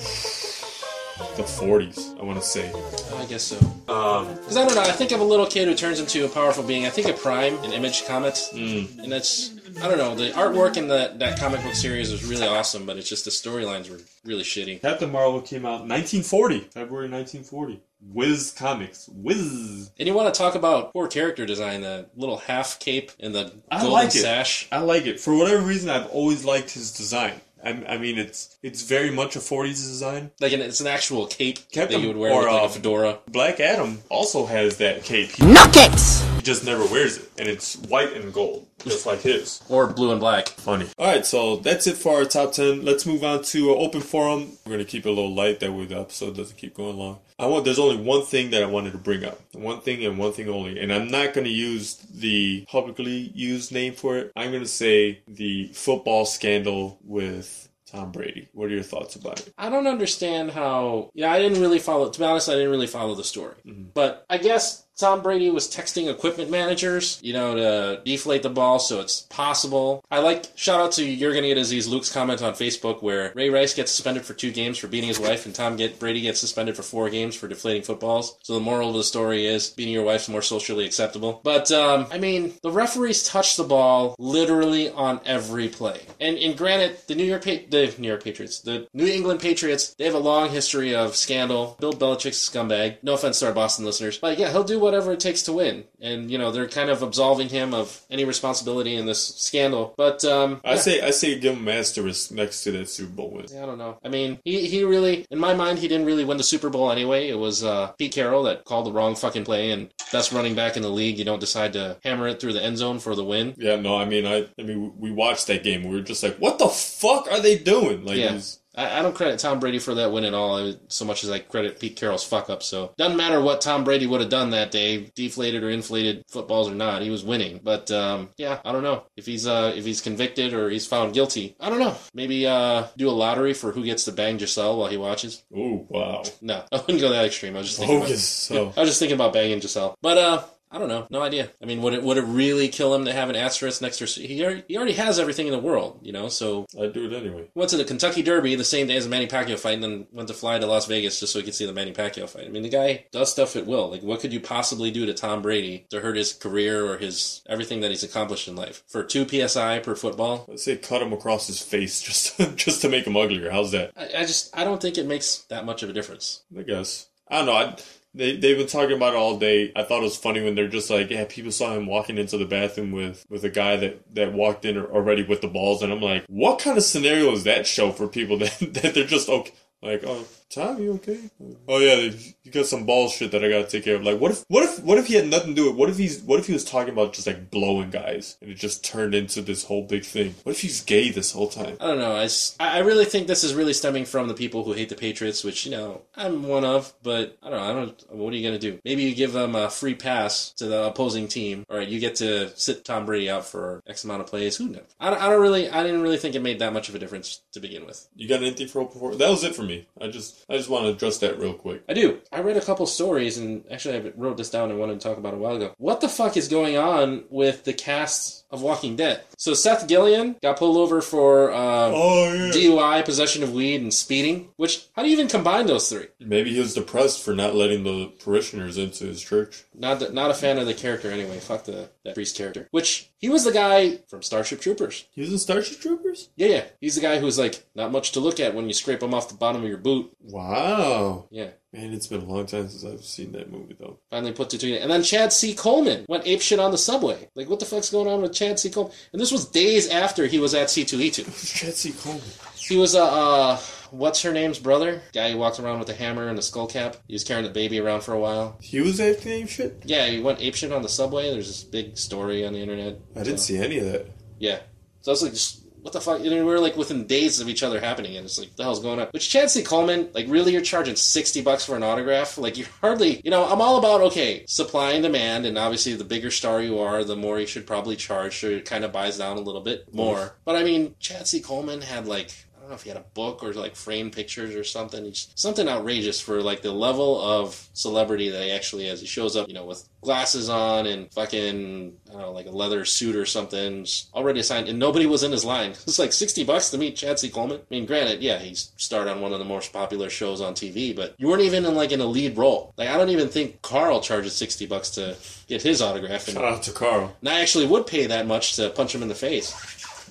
The forties, I want to say. I guess so. Um, Because I don't know. I think of a little kid who turns into a powerful being. I think of Prime in Image Comics, Mm. and that's I don't know. The artwork in that that comic book series was really awesome, but it's just the storylines were really shitty. Captain Marvel came out 1940, February 1940. Whiz Comics, Whiz. And you want to talk about poor character design? The little half cape and the I golden like it. sash. I like it for whatever reason. I've always liked his design. I, I mean, it's it's very much a 40s design. Like an, it's an actual cape Captain- that you would wear or, with like a fedora. Black Adam also has that cape. He, Nuggets! he just never wears it, and it's white and gold, just like his. Or blue and black. Funny. All right, so that's it for our top 10. Let's move on to uh, open forum. We're going to keep it a little light that way the episode doesn't keep going long. I want there's only one thing that I wanted to bring up. One thing and one thing only. And I'm not going to use the publicly used name for it. I'm going to say the football scandal with Tom Brady. What are your thoughts about it? I don't understand how. Yeah, I didn't really follow. To be honest, I didn't really follow the story. Mm-hmm. But I guess Tom Brady was texting equipment managers, you know, to deflate the ball, so it's possible. I like shout out to Jurgen Aziz Luke's comment on Facebook where Ray Rice gets suspended for two games for beating his wife, and Tom get Brady gets suspended for four games for deflating footballs. So the moral of the story is beating your wife's more socially acceptable. But um, I mean, the referees touch the ball literally on every play. And and granted, the New York pa- the New York Patriots, the New England Patriots, they have a long history of scandal. Bill Belichick's a scumbag. No offense to our Boston listeners, but yeah, he'll do whatever it takes to win. And you know, they're kind of absolving him of any responsibility in this scandal. But um, I yeah. say I say give him asterisk next to that Super Bowl win. Yeah, I don't know. I mean, he, he really, in my mind, he didn't really win the Super Bowl anyway. It was uh, Pete Carroll that called the wrong fucking play, and best running back in the league. You don't decide to hammer it through the end zone for the win. Yeah, no, I mean, I, I mean, we watched that game. We were just like, "What the fuck are they doing?" Like, Yeah. I, I don't credit Tom Brady for that win at all, uh, so much as I credit Pete Carroll's fuck up. So doesn't matter what Tom Brady would have done that day, deflated or inflated footballs or not, he was winning. But um, yeah, I don't know if he's uh, if he's convicted or he's found guilty. I don't know. Maybe uh, do a lottery for who gets to bang Gisele while he watches. oh wow, No, I wouldn't go that extreme. I was just thinking. about- bogus. So I was just thinking about banging Gisele. But uh I don't know. No idea. I mean, would it would it really kill him to have an asterisk next to he already, he already has everything in the world, you know? So I'd do it anyway. went to the Kentucky Derby the same day as the Manny Pacquiao fight and then went to fly to Las Vegas just so he could see the Manny Pacquiao fight. I mean, the guy does stuff at will. Like what could you possibly do to Tom Brady to hurt his career or his everything that he's accomplished in life? For 2 PSI per football? Let's say cut him across his face just just to make him uglier. How's that? I, I just I don't think it makes that much of a difference. I guess I don't know. I, they they've been talking about it all day. I thought it was funny when they're just like, yeah, people saw him walking into the bathroom with with a guy that that walked in already with the balls, and I'm like, what kind of scenario is that show for people that that they're just okay? Like, oh, Tom, you okay? Oh yeah, you got some ball shit that I gotta take care of. Like, what if, what if, what if he had nothing to do with? What if he's, what if he was talking about just like blowing guys, and it just turned into this whole big thing? What if he's gay this whole time? I don't know. I, I really think this is really stemming from the people who hate the Patriots, which you know I'm one of. But I don't know. I don't. What are you gonna do? Maybe you give them a free pass to the opposing team. All right, you get to sit Tom Brady out for X amount of plays. Who knows? I don't, I don't really. I didn't really think it made that much of a difference to begin with. You got anything for open forum? That was it for me. I just, I just want to address that real quick. I do. I read a couple stories, and actually, I wrote this down and wanted to talk about a while ago. What the fuck is going on with the cast of Walking Dead? So Seth Gilliam got pulled over for uh, Oh yeah. DUI, possession of weed, and speeding. Which how do you even combine those three? Maybe he was depressed for not letting the parishioners into his church. Not that, not a fan of the character anyway. Fuck the that priest character. Which he was the guy from Starship Troopers. He was in Starship Troopers. Yeah, yeah. He's the guy who's like not much to look at when you scrape him off the bottom of your boot. Wow. Yeah. Man, it's been a long time since I've seen that movie though. Finally put two together. And then Chad C. Coleman went ape shit on the subway. Like, what the fuck's going on with Chad C. Coleman? And this was days after he was at C2E2. Chad C. Coleman? He was, uh, uh, what's her name's brother? Guy who walked around with a hammer and a skull cap. He was carrying the baby around for a while. He was name shit. Yeah, he went ape shit on the subway. There's this big story on the internet. I didn't So- see any of that. Yeah. So I was like, just, what the fuck? You know, we were like within days of each other happening, and it's like, the hell's going on? Which Chad C. Coleman, like, really, you're charging 60 bucks for an autograph? Like, you hardly, you know, I'm all about, okay, supply and demand, and obviously the bigger star you are, the more you should probably charge, so it kind of buys down a little bit more. But I mean, Chad C. Coleman had like, don't know if he had a book or like framed pictures or something. He's something outrageous for like the level of celebrity that he actually is. He shows up, you know, with glasses on and fucking I don't know, like a leather suit or something, already assigned, and nobody was in his line. It's like sixty bucks to meet Chad C. Coleman. I mean, granted, yeah, he's starred on one of the most popular shows on TV, but you weren't even in like in a lead role. Like I don't even think Carl charges sixty bucks to get his autograph, and, Shout out to Carl. and I actually would pay that much to punch him in the face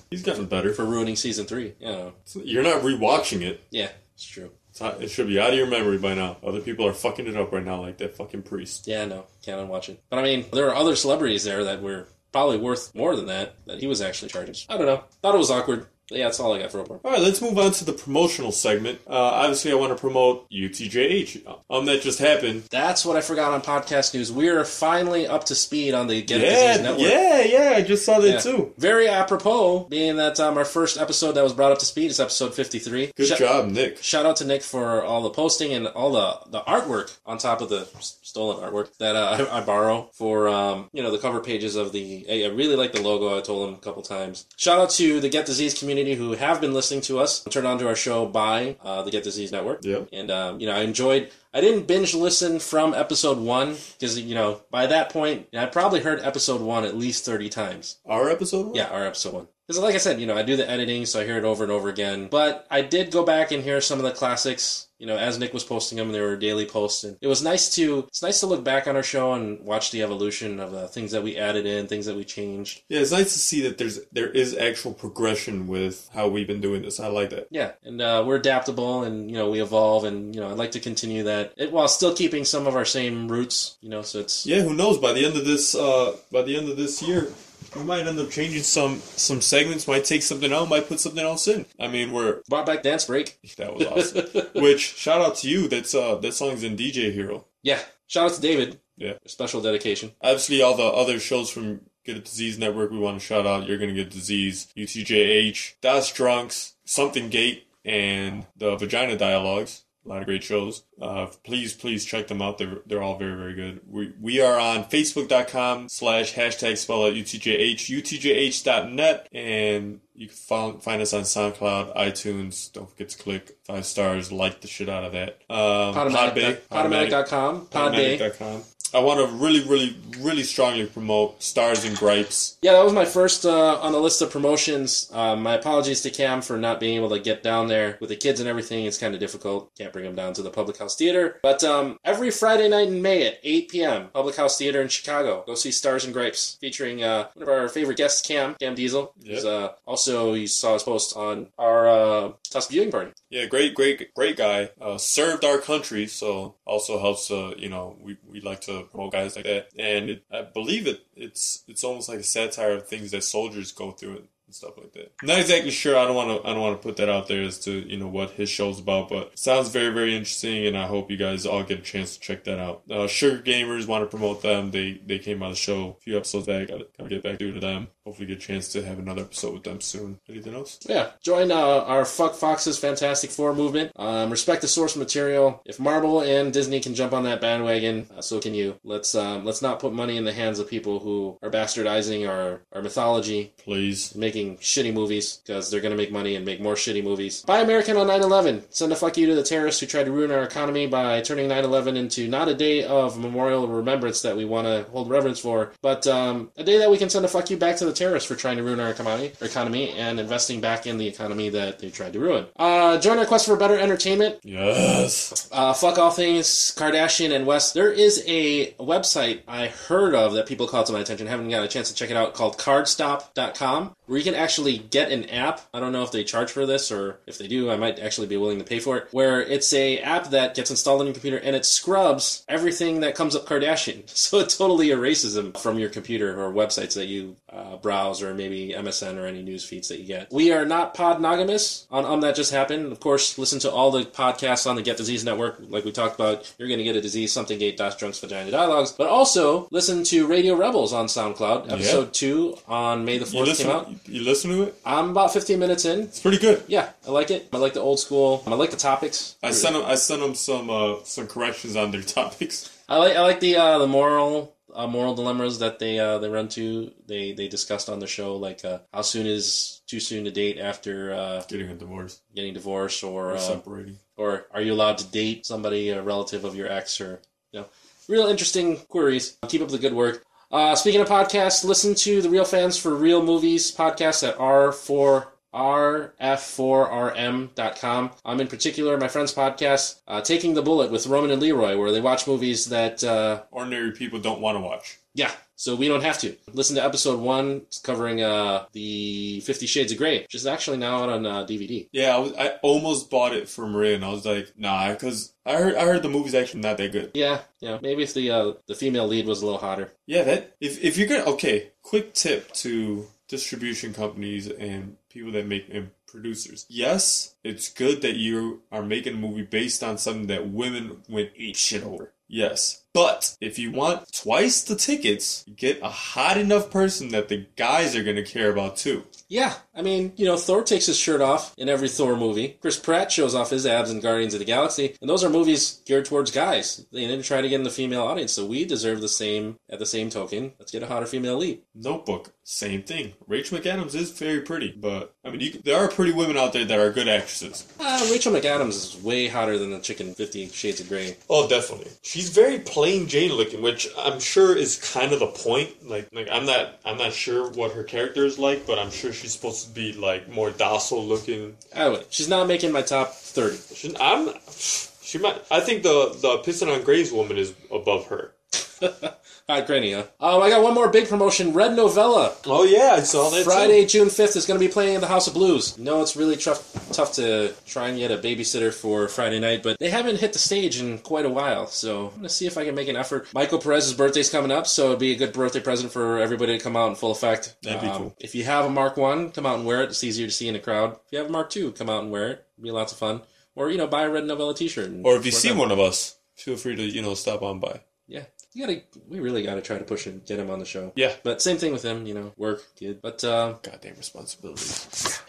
He's gotten better. for ruining season three. You know, You're not rewatching it. yeah, it's true. It's not- It should be out of your memory by now. Other people are fucking it up right now, like that fucking priest. Yeah, no, can't unwatch it. But I mean, there are other celebrities there that were probably worth more than that that he was actually charging. I don't know. Thought it was awkward. Yeah, that's all I got for Oprah. All right, let's move on to the promotional segment. Uh, obviously, I want to promote UTJH. Um, that just happened. That's what I forgot on podcast news. We're finally up to speed on the Get Yeah, Disease Network. yeah, yeah. I just saw that Yeah. too. Very apropos, being that um, our first episode that was brought up to speed is episode 53. Good Sh- job, Nick. Shout out to Nick for all the posting and all the, the artwork on top of the stolen artwork that uh, I, I borrow for um, you know the cover pages of the. I I really like the logo. I told him a couple times. Shout out to the Get Disease community who have been listening to us. Turned on to our show by uh, the Get Disease Network. Yep. And um, you know I enjoyed. I didn't binge listen from episode one because you know by that point I probably heard episode one at least thirty times. Our episode. one? Yeah, our episode one. Because, like I said, you know, I do the editing, so I hear it over and over again. But I did go back and hear some of the classics. You know, as Nick was posting them, they were daily posts, and it was nice to. It's nice to look back on our show and watch the evolution of the things that we added in, things that we changed. Yeah, it's nice to see that there's there is actual progression with how we've been doing this. I like that. Yeah, and uh, we're adaptable, and you know, we evolve, and you know, I'd like to continue that it, while still keeping some of our same roots. You know, so it's Yeah, who knows? By the end of this, uh, by the end of this year, we might end up changing some some segments. Might take something out. Might put something else in. I mean, we're brought back dance break. that was awesome. Which shout out to you. That's uh that song's in DJ Hero. Yeah, shout out to David. Yeah. special dedication. Obviously, all the other shows from Get a Disease Network we want to shout out. You're gonna get disease. UTJH, Das Drunks, Something Gate, and the Vagina Dialogues. A lot of great shows. Uh, please, please check them out. They're, they're all very, very good. We, we are on facebook.com slash hashtag spell out UTJH, UTJH.net, and you can find, find us on SoundCloud, iTunes. Don't forget to click five stars, like the shit out of that. Um, Podbay, Podomatic.com, Podomatic.com. I want to really, really, really strongly promote Stars and Gripes. Yeah, that was my first uh, on the list of promotions. Um, my apologies to Cam for not being able to get down there with the kids and everything. It's kind of difficult. Can't bring them down to the Public House Theater. But um, every Friday night in May at 8 p.m., Public House Theater in Chicago. Go see Stars and Gripes, featuring uh, one of our favorite guests, Cam, Cam Diesel. Yep. Uh, also, you saw his post on our uh, Tusk viewing party. Yeah, great, great, great guy. Uh, served our country, so also helps. Uh, you know, we, we like to promote guys like that, and it, I believe it. It's it's almost like a satire of things that soldiers go through and stuff like that. Not exactly sure. I don't want to. I don't want to put that out there as to you know what his show's about, but sounds very very interesting, and I hope you guys all get a chance to check that out. Uh, Sugar Gamers want to promote them. They they came on the show a few episodes back. Gotta, gotta get back to them. Hopefully, get a chance to have another episode with them soon. Anything else? Yeah, join uh, our Fuck Foxes Fantastic Four movement. Um, respect the source material. If Marvel and Disney can jump on that bandwagon, uh, so can you. Let's um, let's not put money in the hands of people who are bastardizing our, our mythology, Please. making shitty movies because they're gonna make money and make more shitty movies. Buy American on 9/11. Send a fuck you to the terrorists who tried to ruin our economy by turning 9/11 into not a day of memorial remembrance that we want to hold reverence for, but um, a day that we can send a fuck you back to the terrorists for trying to ruin our economy, our economy and investing back in the economy that they tried to ruin. Uh, join our quest for better entertainment. Yes. Uh, fuck all things Kardashian and West. There is a website I heard of that people called to my attention. Haven't got a chance to check it out called cardstop.com where can actually get an app. I don't know if they charge for this or if they do, I might actually be willing to pay for it. Where it's a app that gets installed on your computer and it scrubs everything that comes up Kardashian. So it totally erases them from your computer or websites that you uh, browse or maybe MSN or any news feeds that you get. We are not podnogamous on um that just happened. Of course, listen to all the podcasts on the Get Disease Network. Like we talked about, you're going to get a disease, something gate, dash drunks, vagina dialogues. But also listen to Radio Rebels on SoundCloud. Episode two on May the 4th came out. you listen to it? I'm about 15 minutes in. It's pretty good. Yeah, I like it. I like the old school. I like the topics. I sent them. I sent them some uh, some corrections on their topics. I like I like the uh, the moral uh, moral dilemmas that they uh, they run to. They they discussed on the show, like uh, how soon is too soon to date after uh, Getting a divorce getting divorced, or or uh, separating. or are you allowed to date somebody, a relative of your ex, or you know, real interesting queries. Keep up the good work. Uh, speaking of podcasts, listen to the Real Fans for Real Movies podcast at R4 rf4rm.com. I'm in particular my friend's podcast, uh, Taking the Bullet with Roman and Leroy, where they watch movies that uh, Ordinary people don't want to watch. yeah, so we don't have to. Listen to episode one, it's covering uh, the Fifty Shades of Grey, which is actually now out on uh, DVD. Yeah, I, was, I almost bought it for Maria, and I was like, nah, because I heard I heard the movie's actually not that good. Yeah, yeah. Maybe if the uh, the female lead was a little hotter. Yeah, that if if you're gonna okay, quick tip to distribution companies and people that make and producers. Yes, it's good that you are making a movie based on something that women went ape shit over. Yes. But if you want twice the tickets, get a hot enough person that the guys are gonna care about too. Yeah, I mean, you know, Thor takes his shirt off in every Thor movie. Chris Pratt shows off his abs in Guardians of the Galaxy, and those are movies geared towards guys. They didn't try to get in the female audience, so we deserve the same. At the same token, let's get a hotter female lead. Notebook, same thing. Rachel McAdams is very pretty, but I mean, you, there are pretty women out there that are good actresses. Uh, Rachel McAdams is way hotter than the chicken Fifty Shades of Grey. Oh, definitely. She's very plain Jane looking, which I'm sure is kind of the point. Like, like I'm not, I'm not sure what her character is like, but I'm sure she's supposed to be like more docile looking. Anyway, she's not making my top thirty. She, I'm, she might. I think the the piston on Gray's woman is above her. Right, Granny. Huh? Um, I got one more big promotion. Red Novella. Oh yeah, I saw that. Friday, June 5th is going to be playing at the House of Blues. No, it's really tough, tough to try and get a babysitter for Friday night, but they haven't hit the stage in quite a while, so I'm going to see if I can make an effort. Michael Perez's birthday's coming up, so it'd be a good birthday present for everybody to come out in full effect. That'd be Um, cool. If you have a Mark 1, come out and wear it. It's easier to see in a crowd. If you have a Mark 2, come out and wear it. It'd be lots of fun. Or, you know, buy a Red Novella t-shirt. Or if you see one of us, feel free to you know stop on by. Yeah. You gotta, we really gotta try to push and get him on the show. Yeah. But same thing with him, you know, work, kid. But, uh, Goddamn responsibility.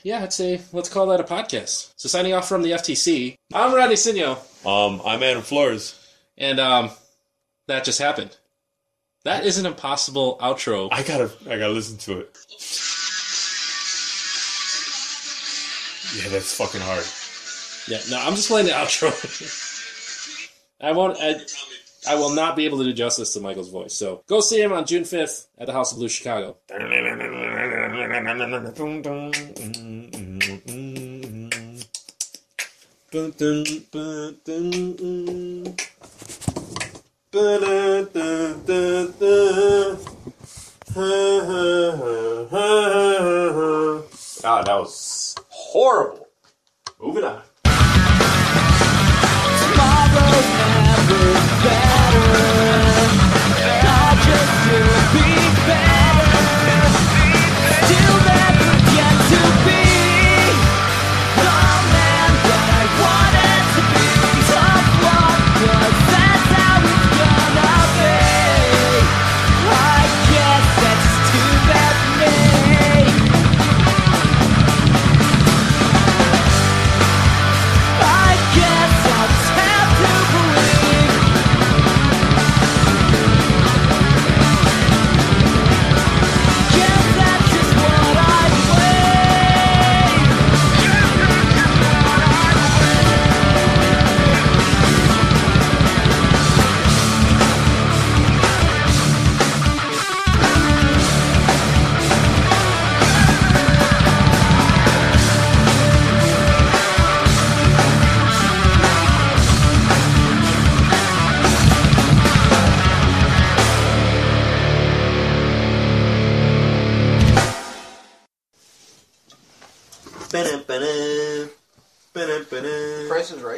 yeah, I'd say let's call that a podcast. So signing off from the FTC, I'm Rodney Sinio, Um, I'm Adam Flores. and um, that just happened. That is an impossible outro. I gotta, I gotta listen to it. Yeah, that's fucking hard. Yeah, no, I'm just playing the outro. I won't. I, I will not be able to do justice to Michael's voice. So go see him on June 5th at the House of Blues, Chicago. Ah, that was horrible. Moving on. Better.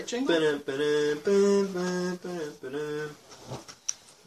Jingle?